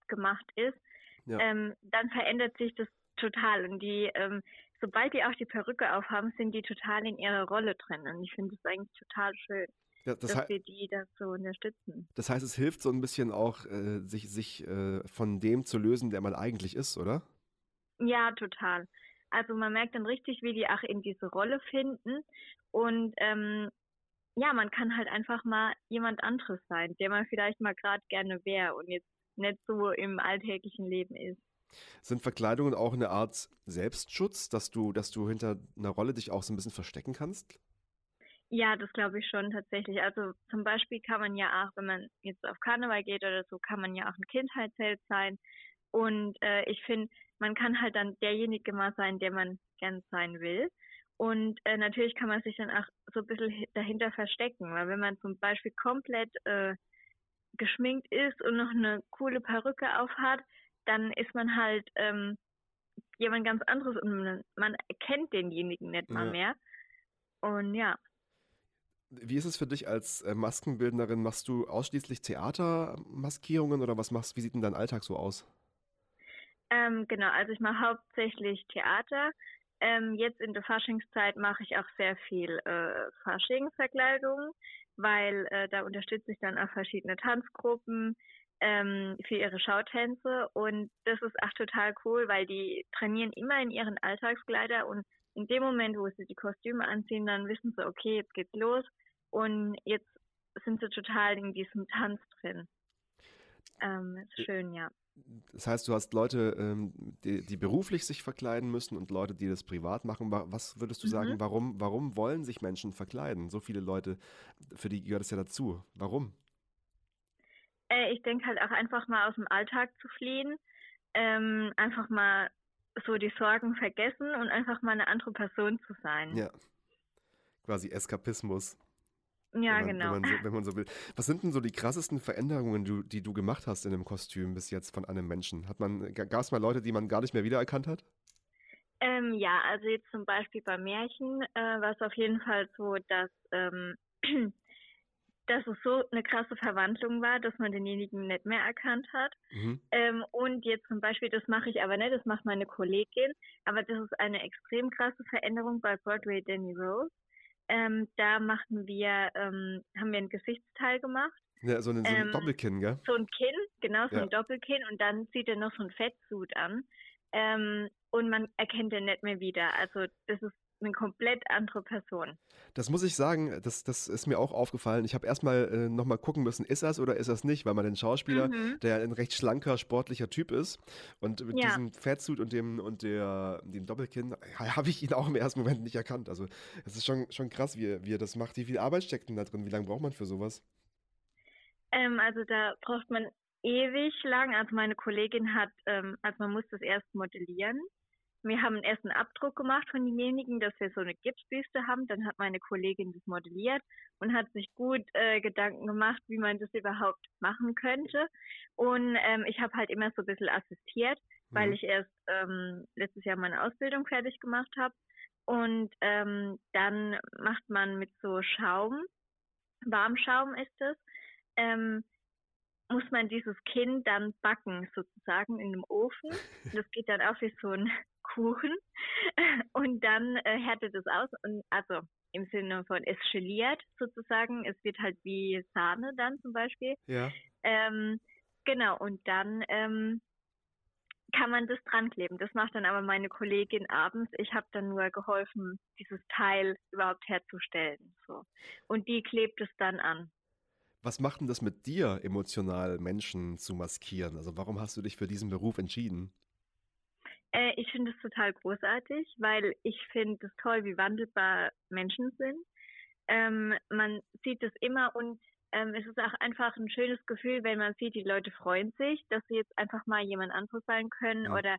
[SPEAKER 8] gemacht ist,
[SPEAKER 1] Ja.
[SPEAKER 8] ähm, dann verändert sich das total. Und die, ähm, sobald die auch die Perücke aufhaben, sind die total in ihrer Rolle drin. Und ich finde das eigentlich total schön.
[SPEAKER 1] Ja, das
[SPEAKER 8] dass wir die dazu unterstützen.
[SPEAKER 1] Das heißt, es hilft so ein bisschen auch, äh, sich, sich äh, von dem zu lösen, der man eigentlich ist, oder?
[SPEAKER 8] Ja, total. Also man merkt dann richtig, wie die auch in diese Rolle finden und ähm, ja, man kann halt einfach mal jemand anderes sein, der man vielleicht mal gerade gerne wäre und jetzt nicht so im alltäglichen Leben ist.
[SPEAKER 1] Sind Verkleidungen auch eine Art Selbstschutz, dass du, dass du hinter einer Rolle dich auch so ein bisschen verstecken kannst?
[SPEAKER 8] Ja, das glaube ich schon tatsächlich. Also zum Beispiel kann man ja auch, wenn man jetzt auf Karneval geht oder so, kann man ja auch ein Kindheitsheld sein. Und äh, ich finde, man kann halt dann derjenige mal sein, der man gern sein will. Und äh, natürlich kann man sich dann auch so ein bisschen hi- dahinter verstecken, weil wenn man zum Beispiel komplett äh, geschminkt ist und noch eine coole Perücke aufhat, dann ist man halt ähm, jemand ganz anderes und man, man erkennt denjenigen nicht mal
[SPEAKER 1] Ja.
[SPEAKER 8] mehr. Und ja.
[SPEAKER 1] Wie ist es für dich als äh, Maskenbildnerin? Machst du ausschließlich Theatermaskierungen oder was machst, wie sieht denn dein Alltag so aus?
[SPEAKER 8] Ähm, genau, also ich mache hauptsächlich Theater. Ähm, jetzt in der Faschingszeit mache ich auch sehr viel äh, Faschingsverkleidung, weil äh, da unterstütze ich dann auch verschiedene Tanzgruppen ähm, für ihre Schautänze und das ist auch total cool, weil die trainieren immer in ihren Alltagskleider und in dem Moment, wo sie die Kostüme anziehen, dann wissen sie, okay, jetzt geht's los und jetzt sind sie total in diesem Tanz drin. Ähm, ist schön, ja.
[SPEAKER 1] Das heißt, du hast Leute, ähm, die, die beruflich sich verkleiden müssen und Leute, die das privat machen. Wa- Was würdest du sagen,
[SPEAKER 8] Mhm.
[SPEAKER 1] warum, warum wollen sich Menschen verkleiden? So viele Leute, für die gehört es ja dazu. Warum?
[SPEAKER 8] Äh, ich denke halt auch einfach mal aus dem Alltag zu fliehen, ähm, einfach mal so die Sorgen vergessen und einfach mal eine andere Person zu sein.
[SPEAKER 1] Ja. Quasi Eskapismus.
[SPEAKER 8] Ja,
[SPEAKER 1] wenn man,
[SPEAKER 8] genau.
[SPEAKER 1] Wenn man, so, wenn man so will. Was sind denn so die krassesten Veränderungen, du, die du gemacht hast in einem Kostüm bis jetzt von einem Menschen? Hat man, gab es mal Leute, die man gar nicht mehr wiedererkannt hat?
[SPEAKER 8] Ähm, ja, also jetzt zum Beispiel bei Märchen äh, war es auf jeden Fall so, dass, ähm, dass es so eine krasse Verwandlung war, dass man denjenigen nicht mehr erkannt hat.
[SPEAKER 1] Mhm.
[SPEAKER 8] Ähm, und jetzt zum Beispiel, das mache ich aber nicht, das macht meine Kollegin, aber das ist eine extrem krasse Veränderung bei Broadway Danny Rose. Ähm, da machten wir, ähm, haben wir ein Gesichtsteil gemacht,
[SPEAKER 1] Ja, so, ein- so ein
[SPEAKER 8] Ähm,
[SPEAKER 1] Doppelkinn, gell?
[SPEAKER 8] so ein Kinn, genau so
[SPEAKER 1] Ja.
[SPEAKER 8] ein Doppelkinn und dann zieht er noch so ein Fettsuit an ähm, und man erkennt den nicht mehr wieder. Also das ist eine komplett andere Person.
[SPEAKER 1] Das muss ich sagen, das, das ist mir auch aufgefallen. Ich habe erstmal äh, nochmal gucken müssen, ist das oder ist das nicht, weil man den Schauspieler,
[SPEAKER 8] Mhm.
[SPEAKER 1] der ein recht schlanker, sportlicher Typ ist und mit
[SPEAKER 8] Ja.
[SPEAKER 1] diesem Fettsuit und dem und der, dem Doppelkinn habe ich ihn auch im ersten Moment nicht erkannt. Also es ist schon, schon krass, wie, wie er das macht. Wie viel Arbeit steckt denn da drin? Wie lange braucht man für sowas?
[SPEAKER 8] Ähm, also da braucht man ewig lang. Also meine Kollegin hat, ähm, also man muss das erst modellieren. Wir haben erst einen Abdruck gemacht von denjenigen, dass wir so eine Gipsbüste haben. Dann hat meine Kollegin das modelliert und hat sich gut äh, Gedanken gemacht, wie man das überhaupt machen könnte. Und ähm, ich habe halt immer so ein bisschen assistiert, weil
[SPEAKER 1] Mhm.
[SPEAKER 8] ich erst ähm, letztes Jahr meine Ausbildung fertig gemacht habe. Und ähm, dann macht man mit so Schaum, Warmschaum ist es, ähm, muss man dieses Kinn dann backen, sozusagen in einem Ofen. Das geht dann auch wie so ein Kuchen. Und dann äh, härtet es aus und also im Sinne von es geliert sozusagen. Es wird halt wie Sahne dann zum Beispiel.
[SPEAKER 1] Ja.
[SPEAKER 8] Ähm, genau, und dann ähm, kann man das dran kleben. Das macht dann aber meine Kollegin abends. Ich habe dann nur geholfen, dieses Teil überhaupt herzustellen. So. Und die klebt es dann an.
[SPEAKER 1] Was macht denn das mit dir, emotional Menschen zu maskieren? Also warum hast du dich für diesen Beruf entschieden?
[SPEAKER 8] Äh, ich finde es total großartig, weil ich finde es toll, wie wandelbar Menschen sind. Ähm, man sieht es immer und ähm, es ist auch einfach ein schönes Gefühl, wenn man sieht, die Leute freuen sich, dass sie jetzt einfach mal jemand anderes sein können
[SPEAKER 1] Ja.
[SPEAKER 8] oder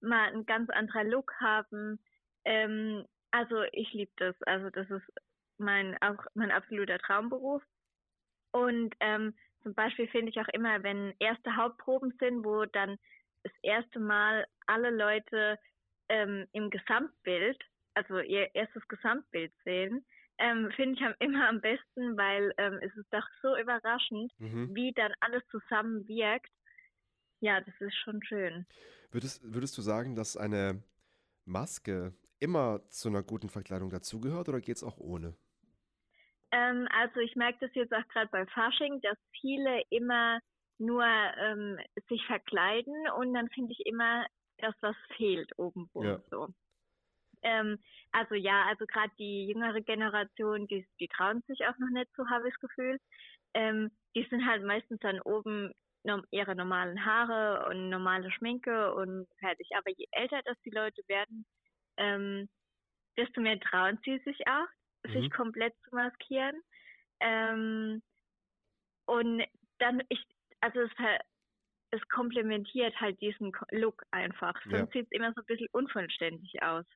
[SPEAKER 8] mal ein ganz anderer Look haben. Ähm, also ich liebe das. Also das ist mein auch mein absoluter Traumberuf. Und ähm, zum Beispiel finde ich auch immer, wenn erste Hauptproben sind, wo dann das erste Mal alle Leute ähm, im Gesamtbild, also ihr erstes Gesamtbild sehen, ähm, finde ich am, immer am besten, weil ähm, es ist doch so überraschend,
[SPEAKER 1] Mhm.
[SPEAKER 8] wie dann alles zusammen wirkt. Ja, das ist schon schön.
[SPEAKER 1] Würdest, würdest du sagen, dass eine Maske immer zu einer guten Verkleidung dazugehört oder geht es auch ohne?
[SPEAKER 8] Ähm, also ich merke das jetzt auch gerade bei Fasching, dass viele immer nur ähm, sich verkleiden und dann finde ich immer, dass was fehlt oben
[SPEAKER 1] Ja.
[SPEAKER 8] so. Ähm, also ja, also gerade die jüngere Generation, die, die trauen sich auch noch nicht so, habe ich das Gefühl. Ähm, die sind halt meistens dann oben ihre normalen Haare und normale Schminke und fertig. Aber je älter das die Leute werden, ähm, desto mehr trauen sie sich auch,
[SPEAKER 1] Mhm.
[SPEAKER 8] sich komplett zu maskieren. Ähm, und dann, ich, also es, es komplementiert halt diesen Look einfach.
[SPEAKER 1] Ja.
[SPEAKER 8] Sonst sieht es immer so ein bisschen unvollständig aus.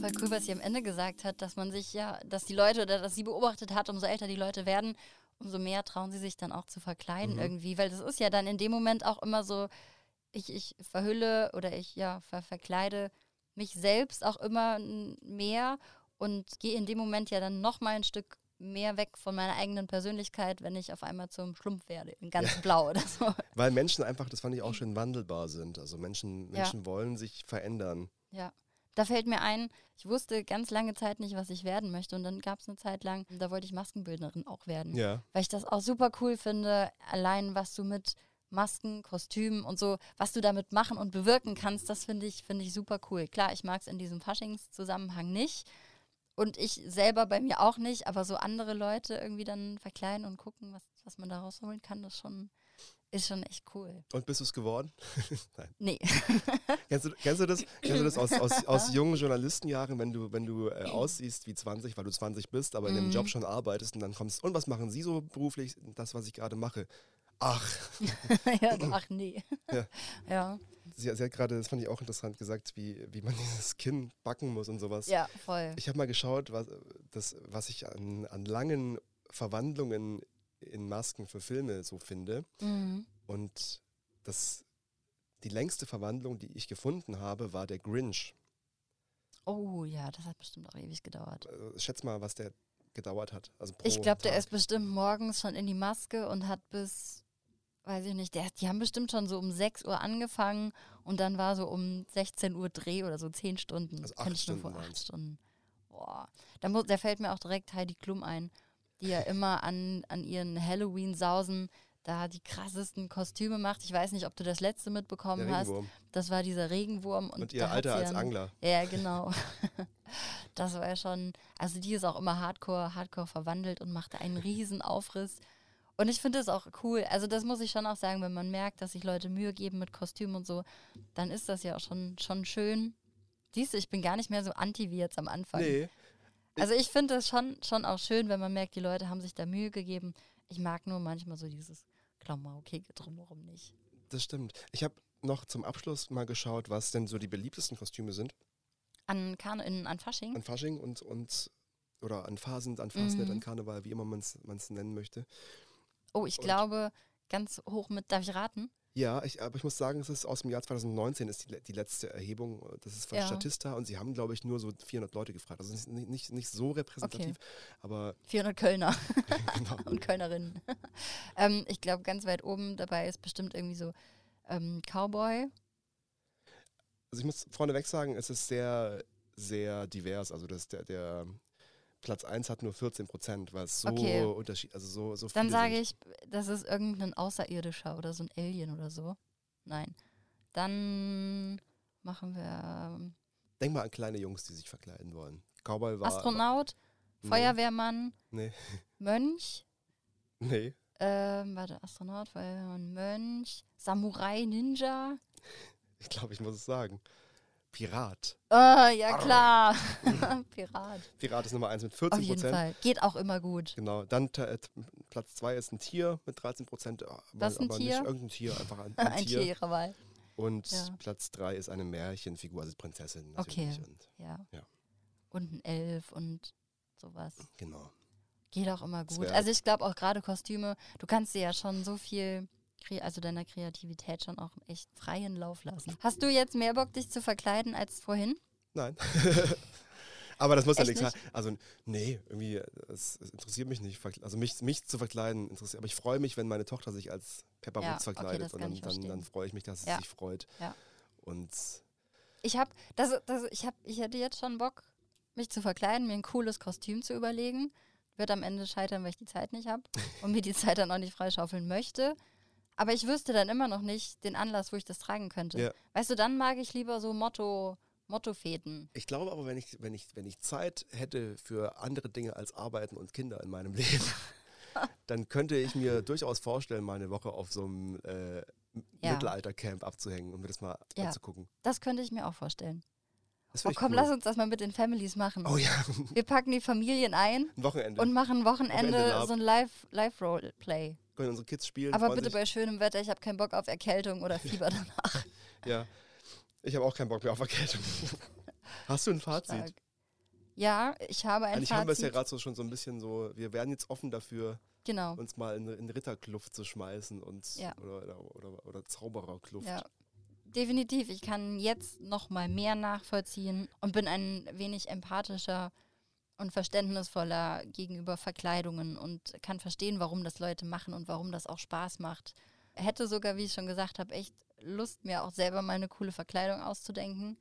[SPEAKER 3] Voll cool, was sie am Ende gesagt hat, dass man sich ja, dass die Leute oder dass sie beobachtet hat, umso älter die Leute werden, umso mehr trauen sie sich dann auch zu verkleiden
[SPEAKER 1] Mhm.
[SPEAKER 3] irgendwie, weil das ist ja dann in dem Moment auch immer so, ich, ich verhülle oder ich ja ver verkleide mich selbst auch immer mehr und gehe in dem Moment ja dann noch mal ein Stück mehr weg von meiner eigenen Persönlichkeit, wenn ich auf einmal zum Schlumpf werde, in ganz blau oder so.
[SPEAKER 1] Weil Menschen einfach, das fand ich auch schön, wandelbar sind. Also Menschen,
[SPEAKER 3] Ja.
[SPEAKER 1] Menschen wollen sich verändern.
[SPEAKER 3] Ja. Da fällt mir ein, ich wusste ganz lange Zeit nicht, was ich werden möchte. Und dann gab es eine Zeit lang, da wollte ich Maskenbildnerin auch werden.
[SPEAKER 1] Ja.
[SPEAKER 3] Weil ich das auch super cool finde, allein was du mit Masken, Kostümen und so, was du damit machen und bewirken kannst, das finde ich, finde ich super cool. Klar, ich mag es in diesem Faschingszusammenhang nicht. Und ich selber bei mir auch nicht, aber so andere Leute irgendwie dann verkleiden und gucken, was, was man da rausholen kann, das schon, ist schon echt cool.
[SPEAKER 1] Und bist du es geworden? Nein.
[SPEAKER 3] Nee.
[SPEAKER 1] Kennst du, kennst du das, kennst du das aus, aus, aus jungen Journalistenjahren, wenn du, wenn du äh, aussiehst wie 20, weil du 20 bist, aber in dem
[SPEAKER 3] Mhm.
[SPEAKER 1] Job schon arbeitest und dann kommst, und was machen Sie so beruflich? Das, was ich gerade mache. Ach,
[SPEAKER 3] ja, so, ach nee.
[SPEAKER 1] Ja.
[SPEAKER 3] ja.
[SPEAKER 1] sie, sie hat gerade, das fand ich auch interessant, gesagt, wie, wie man dieses Kinn backen muss und sowas.
[SPEAKER 3] Ja, voll.
[SPEAKER 1] Ich habe mal geschaut, was, das, was ich an, an langen Verwandlungen in Masken für Filme so finde.
[SPEAKER 3] Mhm.
[SPEAKER 1] Und das, die längste Verwandlung, die ich gefunden habe, war der Grinch.
[SPEAKER 3] Oh ja, das hat bestimmt auch ewig gedauert.
[SPEAKER 1] Also, schätz mal, was der gedauert hat. Also
[SPEAKER 3] Ich glaube, der ist bestimmt morgens schon in die Maske und hat bis, weiß ich nicht, der, die haben bestimmt schon so um 6 Uhr angefangen und dann war so um 16 Uhr Dreh oder so 10 Stunden.
[SPEAKER 1] Also
[SPEAKER 3] Könnte
[SPEAKER 1] acht
[SPEAKER 3] ich mir
[SPEAKER 1] Stunden
[SPEAKER 3] vor
[SPEAKER 1] waren's.
[SPEAKER 3] acht Stunden. Boah. Da, muss, da fällt mir auch direkt Heidi Klum ein, die ja immer an, an ihren Halloween-Sausen da die krassesten Kostüme macht. Ich weiß nicht, ob du das letzte mitbekommen hast. Das war dieser Regenwurm. Und,
[SPEAKER 1] Und, ihr Alter als
[SPEAKER 3] ja
[SPEAKER 1] Angler.
[SPEAKER 3] Ja, genau. Das war ja schon, also die ist auch immer hardcore, hardcore verwandelt und machte einen riesen Aufriss. Und ich finde das auch cool. Also das muss ich schon auch sagen, wenn man merkt, dass sich Leute Mühe geben mit Kostümen und so, dann ist das ja auch schon, schon schön. Siehst du, ich bin gar nicht mehr so anti wie jetzt am Anfang.
[SPEAKER 1] Nee,
[SPEAKER 3] Also ich finde es schon, schon auch schön, wenn man merkt, die Leute haben sich da Mühe gegeben. Ich mag nur manchmal so dieses Klamaukige drumherum nicht.
[SPEAKER 1] das stimmt. Ich habe noch zum Abschluss mal geschaut, was denn so die beliebtesten Kostüme sind.
[SPEAKER 3] An, Karne, in, an Fasching?
[SPEAKER 1] An Fasching und, und oder an Phasen, an Fastnet,
[SPEAKER 3] Mhm.
[SPEAKER 1] an Karneval, wie immer man es nennen möchte.
[SPEAKER 3] Oh, ich
[SPEAKER 1] Und-
[SPEAKER 3] glaube, ganz hoch mit, darf ich raten?
[SPEAKER 1] Ja, ich, aber ich muss sagen, es ist aus dem Jahr 2019 ist die, die letzte Erhebung. Das ist von
[SPEAKER 3] Ja.
[SPEAKER 1] Statista und sie haben, glaube ich, nur so 400 Leute gefragt. Also nicht, nicht, nicht so repräsentativ, aber
[SPEAKER 3] 400 Kölner.
[SPEAKER 1] genau.
[SPEAKER 3] und Kölnerinnen. ähm, ich glaube, ganz weit oben dabei ist bestimmt irgendwie so ähm, Cowboy.
[SPEAKER 1] Also ich muss vorneweg sagen, es ist sehr, sehr divers. Also das, der, der Platz 1 hat nur 14 Prozent, weil es so
[SPEAKER 3] Okay.
[SPEAKER 1] unterschied, also so, so
[SPEAKER 3] Dann sage ich, das ist irgendein Außerirdischer oder so ein Alien oder so. Nein. Dann machen wir ähm,
[SPEAKER 1] Denk mal an kleine Jungs, die sich verkleiden wollen. Cowboy war.
[SPEAKER 3] Astronaut,
[SPEAKER 1] Nee,
[SPEAKER 3] Feuerwehrmann,
[SPEAKER 1] Nee,
[SPEAKER 3] Mönch.
[SPEAKER 1] nee.
[SPEAKER 3] Ähm, warte, Astronaut, Feuerwehrmann, Mönch, Samurai, Ninja.
[SPEAKER 1] Ich glaube, ich muss es sagen. Pirat.
[SPEAKER 3] Ah, ja klar. Pirat.
[SPEAKER 1] Pirat ist Nummer 1 mit
[SPEAKER 3] Auf
[SPEAKER 1] 14
[SPEAKER 3] jeden
[SPEAKER 1] Prozent.
[SPEAKER 3] Fall. Geht auch immer gut.
[SPEAKER 1] Genau. Dann äh, Platz 2 ist ein Tier mit 13 Prozent. Aber,
[SPEAKER 3] Was ist ein
[SPEAKER 1] aber
[SPEAKER 3] Tier?
[SPEAKER 1] nicht irgendein Tier, einfach ein, ein,
[SPEAKER 3] Ein
[SPEAKER 1] Tier.
[SPEAKER 3] Tier ihrer Wahl.
[SPEAKER 1] Und
[SPEAKER 3] Ja.
[SPEAKER 1] Platz 3 ist eine Märchenfigur, also Prinzessin
[SPEAKER 3] Okay.
[SPEAKER 1] Und,
[SPEAKER 3] Ja.
[SPEAKER 1] Ja.
[SPEAKER 3] Und ein Elf und sowas.
[SPEAKER 1] genau.
[SPEAKER 3] Geht auch immer gut.
[SPEAKER 1] Zwerg.
[SPEAKER 3] Also ich glaube auch gerade Kostüme, du kannst dir ja schon so viel, also deiner Kreativität schon auch echt freien Lauf lassen. Hast du jetzt mehr Bock, dich zu verkleiden als vorhin?
[SPEAKER 1] Nein. Aber das muss ja nichts sein. Also, nee, irgendwie, es, es interessiert mich nicht. Also, mich, mich zu verkleiden interessiert. Aber ich freue mich, wenn meine Tochter sich als Pepper
[SPEAKER 3] Ja,
[SPEAKER 1] Woods
[SPEAKER 3] okay,
[SPEAKER 1] verkleidet.
[SPEAKER 3] das
[SPEAKER 1] und dann, dann, dann freue ich mich, dass sie
[SPEAKER 3] Ja.
[SPEAKER 1] sich freut.
[SPEAKER 3] Ja.
[SPEAKER 1] Und
[SPEAKER 3] Ich habe, das, das, ich habe, ich hätte jetzt schon Bock, mich zu verkleiden, mir ein cooles Kostüm zu überlegen. Wird am Ende scheitern, weil ich die Zeit nicht habe und mir die Zeit dann auch nicht freischaufeln möchte. Aber ich wüsste dann immer noch nicht den Anlass, wo ich das tragen könnte.
[SPEAKER 1] Ja.
[SPEAKER 3] Weißt du, dann mag ich lieber so Motto, Mottofäden.
[SPEAKER 1] Ich glaube aber, wenn ich, wenn, ich, wenn ich Zeit hätte für andere Dinge als Arbeiten und Kinder in meinem Leben, dann könnte ich mir durchaus vorstellen, mal eine Woche auf so einem äh,
[SPEAKER 3] Ja.
[SPEAKER 1] Mittelalter-Camp abzuhängen und mir das mal
[SPEAKER 3] Ja.
[SPEAKER 1] anzugucken.
[SPEAKER 3] Das könnte ich mir auch vorstellen. Oh komm,
[SPEAKER 1] cool.
[SPEAKER 3] lass uns das mal mit den Families machen.
[SPEAKER 1] Oh ja,
[SPEAKER 3] Wir packen die Familien ein
[SPEAKER 1] ein Wochenende.
[SPEAKER 3] und machen Wochenende
[SPEAKER 1] Wochenende
[SPEAKER 3] so ein Live- Live-Roleplay.
[SPEAKER 1] Können unsere Kids spielen.
[SPEAKER 3] Aber bitte bei schönem Wetter, ich habe keinen Bock auf Erkältung oder Fieber danach.
[SPEAKER 1] Ja. Ich habe auch keinen Bock mehr auf Erkältung. Hast du ein Fazit?
[SPEAKER 3] Stark. Ja, ich habe ein
[SPEAKER 1] Eigentlich haben wir es ja
[SPEAKER 3] Fazit.
[SPEAKER 1] gerade so schon so ein bisschen so, wir werden jetzt offen dafür,
[SPEAKER 3] genau.
[SPEAKER 1] uns mal in, in Ritterkluft zu schmeißen und
[SPEAKER 3] Ja.
[SPEAKER 1] oder, oder, oder, oder Zaubererkluft.
[SPEAKER 3] Ja. Definitiv, ich kann jetzt noch mal mehr nachvollziehen und bin ein wenig empathischer und verständnisvoller gegenüber Verkleidungen und kann verstehen, warum das Leute machen und warum das auch Spaß macht. Hätte sogar, wie ich schon gesagt habe, echt Lust, mir auch selber mal eine coole Verkleidung auszudenken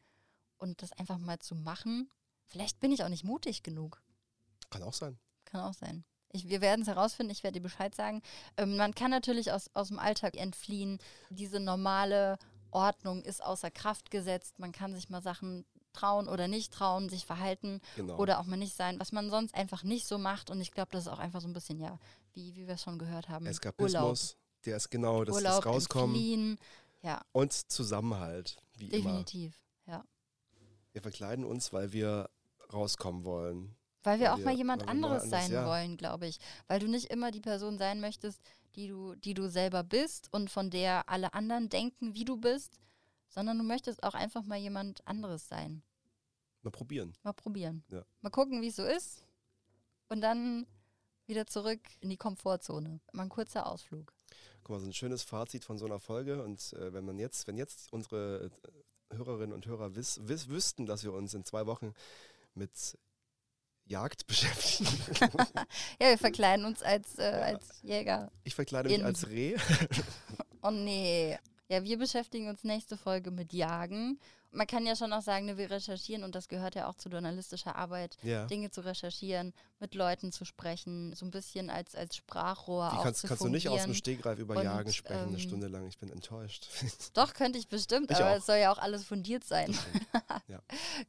[SPEAKER 3] und das einfach mal zu machen. Vielleicht bin ich auch nicht mutig genug.
[SPEAKER 1] Kann auch sein.
[SPEAKER 3] Kann auch sein. Ich, wir werden es herausfinden, ich werde dir Bescheid sagen. Ähm, man kann natürlich aus, aus dem Alltag entfliehen. Diese normale Ordnung ist außer Kraft gesetzt. Man kann sich mal Sachen trauen oder nicht trauen, sich verhalten
[SPEAKER 1] Genau.
[SPEAKER 3] oder auch mal nicht sein, was man sonst einfach nicht so macht. Und ich glaube, das ist auch einfach so ein bisschen, ja, wie, wie wir es schon gehört haben.
[SPEAKER 1] Eskapismus, der ist genau das,
[SPEAKER 3] Urlaub,
[SPEAKER 1] das Rauskommen
[SPEAKER 3] Entfliehen. Ja,
[SPEAKER 1] und Zusammenhalt, wie immer.
[SPEAKER 3] definitiv. Ja.
[SPEAKER 1] Wir verkleiden uns, weil wir rauskommen wollen.
[SPEAKER 3] Weil wir
[SPEAKER 1] Weil
[SPEAKER 3] auch
[SPEAKER 1] wir-
[SPEAKER 3] mal jemand anderes
[SPEAKER 1] anders-
[SPEAKER 3] sein
[SPEAKER 1] ja.
[SPEAKER 3] wollen, glaube ich. Weil du nicht immer die Person sein möchtest, die du, die du selber bist und von der alle anderen denken, wie du bist, sondern du möchtest auch einfach mal jemand anderes sein.
[SPEAKER 1] Mal probieren.
[SPEAKER 3] Mal probieren.
[SPEAKER 1] Ja.
[SPEAKER 3] Mal gucken, wie es so ist. Und dann wieder zurück in die Komfortzone. Mal ein kurzer Ausflug.
[SPEAKER 1] Guck mal, so ein schönes Fazit von so einer Folge. Und äh, wenn man jetzt, wenn jetzt unsere äh, Hörerinnen und Hörer wiss, wiss, wüssten, dass wir uns in zwei Wochen mit Jagd beschäftigen.
[SPEAKER 3] Ja, wir verkleiden uns als, äh, als Jäger.
[SPEAKER 1] Ich verkleide mich
[SPEAKER 3] In-
[SPEAKER 1] als Reh.
[SPEAKER 3] Oh nee. Ja, wir beschäftigen uns nächste Folge mit Jagen. Man kann ja schon auch sagen, ne, wir recherchieren und das gehört ja auch zu journalistischer Arbeit,
[SPEAKER 1] Ja.
[SPEAKER 3] Dinge zu recherchieren, mit Leuten zu sprechen, so ein bisschen als, als Sprachrohr
[SPEAKER 1] Die
[SPEAKER 3] auch
[SPEAKER 1] kannst,
[SPEAKER 3] zu
[SPEAKER 1] kannst du nicht aus dem
[SPEAKER 3] fungieren.
[SPEAKER 1] Stegreif über
[SPEAKER 3] Und,
[SPEAKER 1] Jagen sprechen, eine
[SPEAKER 3] ähm,
[SPEAKER 1] Stunde lang. Ich bin enttäuscht.
[SPEAKER 3] Doch, könnte ich bestimmt,
[SPEAKER 1] Ich
[SPEAKER 3] aber
[SPEAKER 1] auch.
[SPEAKER 3] es soll ja auch alles fundiert sein.
[SPEAKER 1] Ja.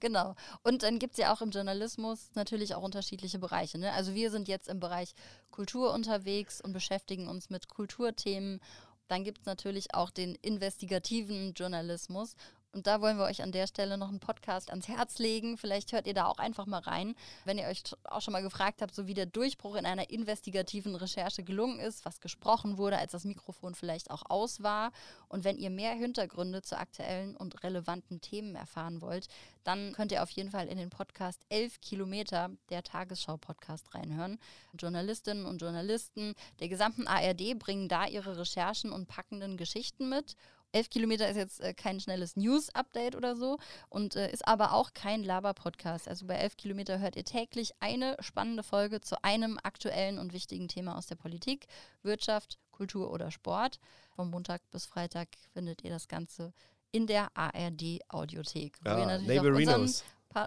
[SPEAKER 3] Genau. Und dann gibt es ja auch im Journalismus natürlich auch unterschiedliche Bereiche. Ne? Also wir sind jetzt im Bereich Kultur unterwegs und beschäftigen uns mit Kulturthemen. Dann gibt es natürlich auch den investigativen Journalismus. Und da wollen wir euch an der Stelle noch einen Podcast ans Herz legen. Vielleicht hört ihr da auch einfach mal rein, wenn ihr euch auch schon mal gefragt habt, so wie der Durchbruch in einer investigativen Recherche gelungen ist, was gesprochen wurde, als das Mikrofon vielleicht auch aus war. Und wenn ihr mehr Hintergründe zu aktuellen und relevanten Themen erfahren wollt, dann könnt ihr auf jeden Fall in den Podcast 11 Kilometer der Tagesschau-Podcast reinhören. Journalistinnen und Journalisten der gesamten ARD bringen da ihre Recherchen und packenden Geschichten mit. 11 Kilometer ist jetzt äh, kein schnelles News-Update oder so und äh, ist aber auch kein Laber-Podcast. Also bei 11 Kilometer hört ihr täglich eine spannende Folge zu einem aktuellen und wichtigen Thema aus der Politik, Wirtschaft, Kultur oder Sport. Vom Montag bis Freitag findet ihr das Ganze in der ARD-Audiothek, wo ihr
[SPEAKER 1] Ja,
[SPEAKER 3] natürlich auch unseren
[SPEAKER 1] Neighborinos.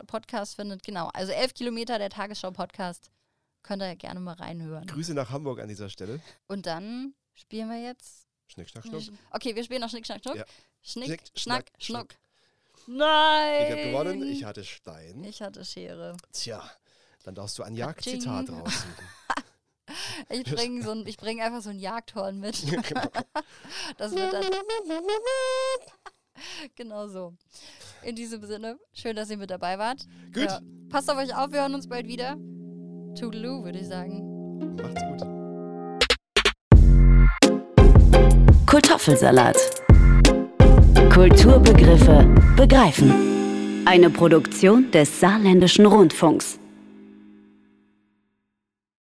[SPEAKER 3] Podcast findet. Genau, also 11 Kilometer der Tagesschau-Podcast. Könnt ihr gerne mal reinhören.
[SPEAKER 1] Grüße nach Hamburg an dieser Stelle.
[SPEAKER 3] Und dann spielen wir jetzt
[SPEAKER 1] Schnick, schnack, schnuck.
[SPEAKER 3] Okay, wir spielen noch Schnick, Schnack, Schnuck.
[SPEAKER 1] Ja.
[SPEAKER 3] Schnick,
[SPEAKER 1] Schnick,
[SPEAKER 3] Schnack, Schnuck. Nein!
[SPEAKER 1] Ich habe gewonnen, ich hatte Stein.
[SPEAKER 3] Ich hatte Schere.
[SPEAKER 1] Tja, dann darfst du ein. Jagdzitat raussuchen.
[SPEAKER 3] Ich bringe so ein, ich bring einfach so ein Jagdhorn mit.
[SPEAKER 1] genau.
[SPEAKER 3] Das wird dann. genau so. In diesem Sinne, schön, dass ihr mit dabei wart.
[SPEAKER 1] Gut.
[SPEAKER 3] Ja, passt auf euch auf, wir hören uns bald wieder. Toodaloo, würde ich sagen.
[SPEAKER 1] Macht's gut.
[SPEAKER 2] Kartoffelsalat. Kulturbegriffe begreifen. Eine Produktion des Saarländischen Rundfunks.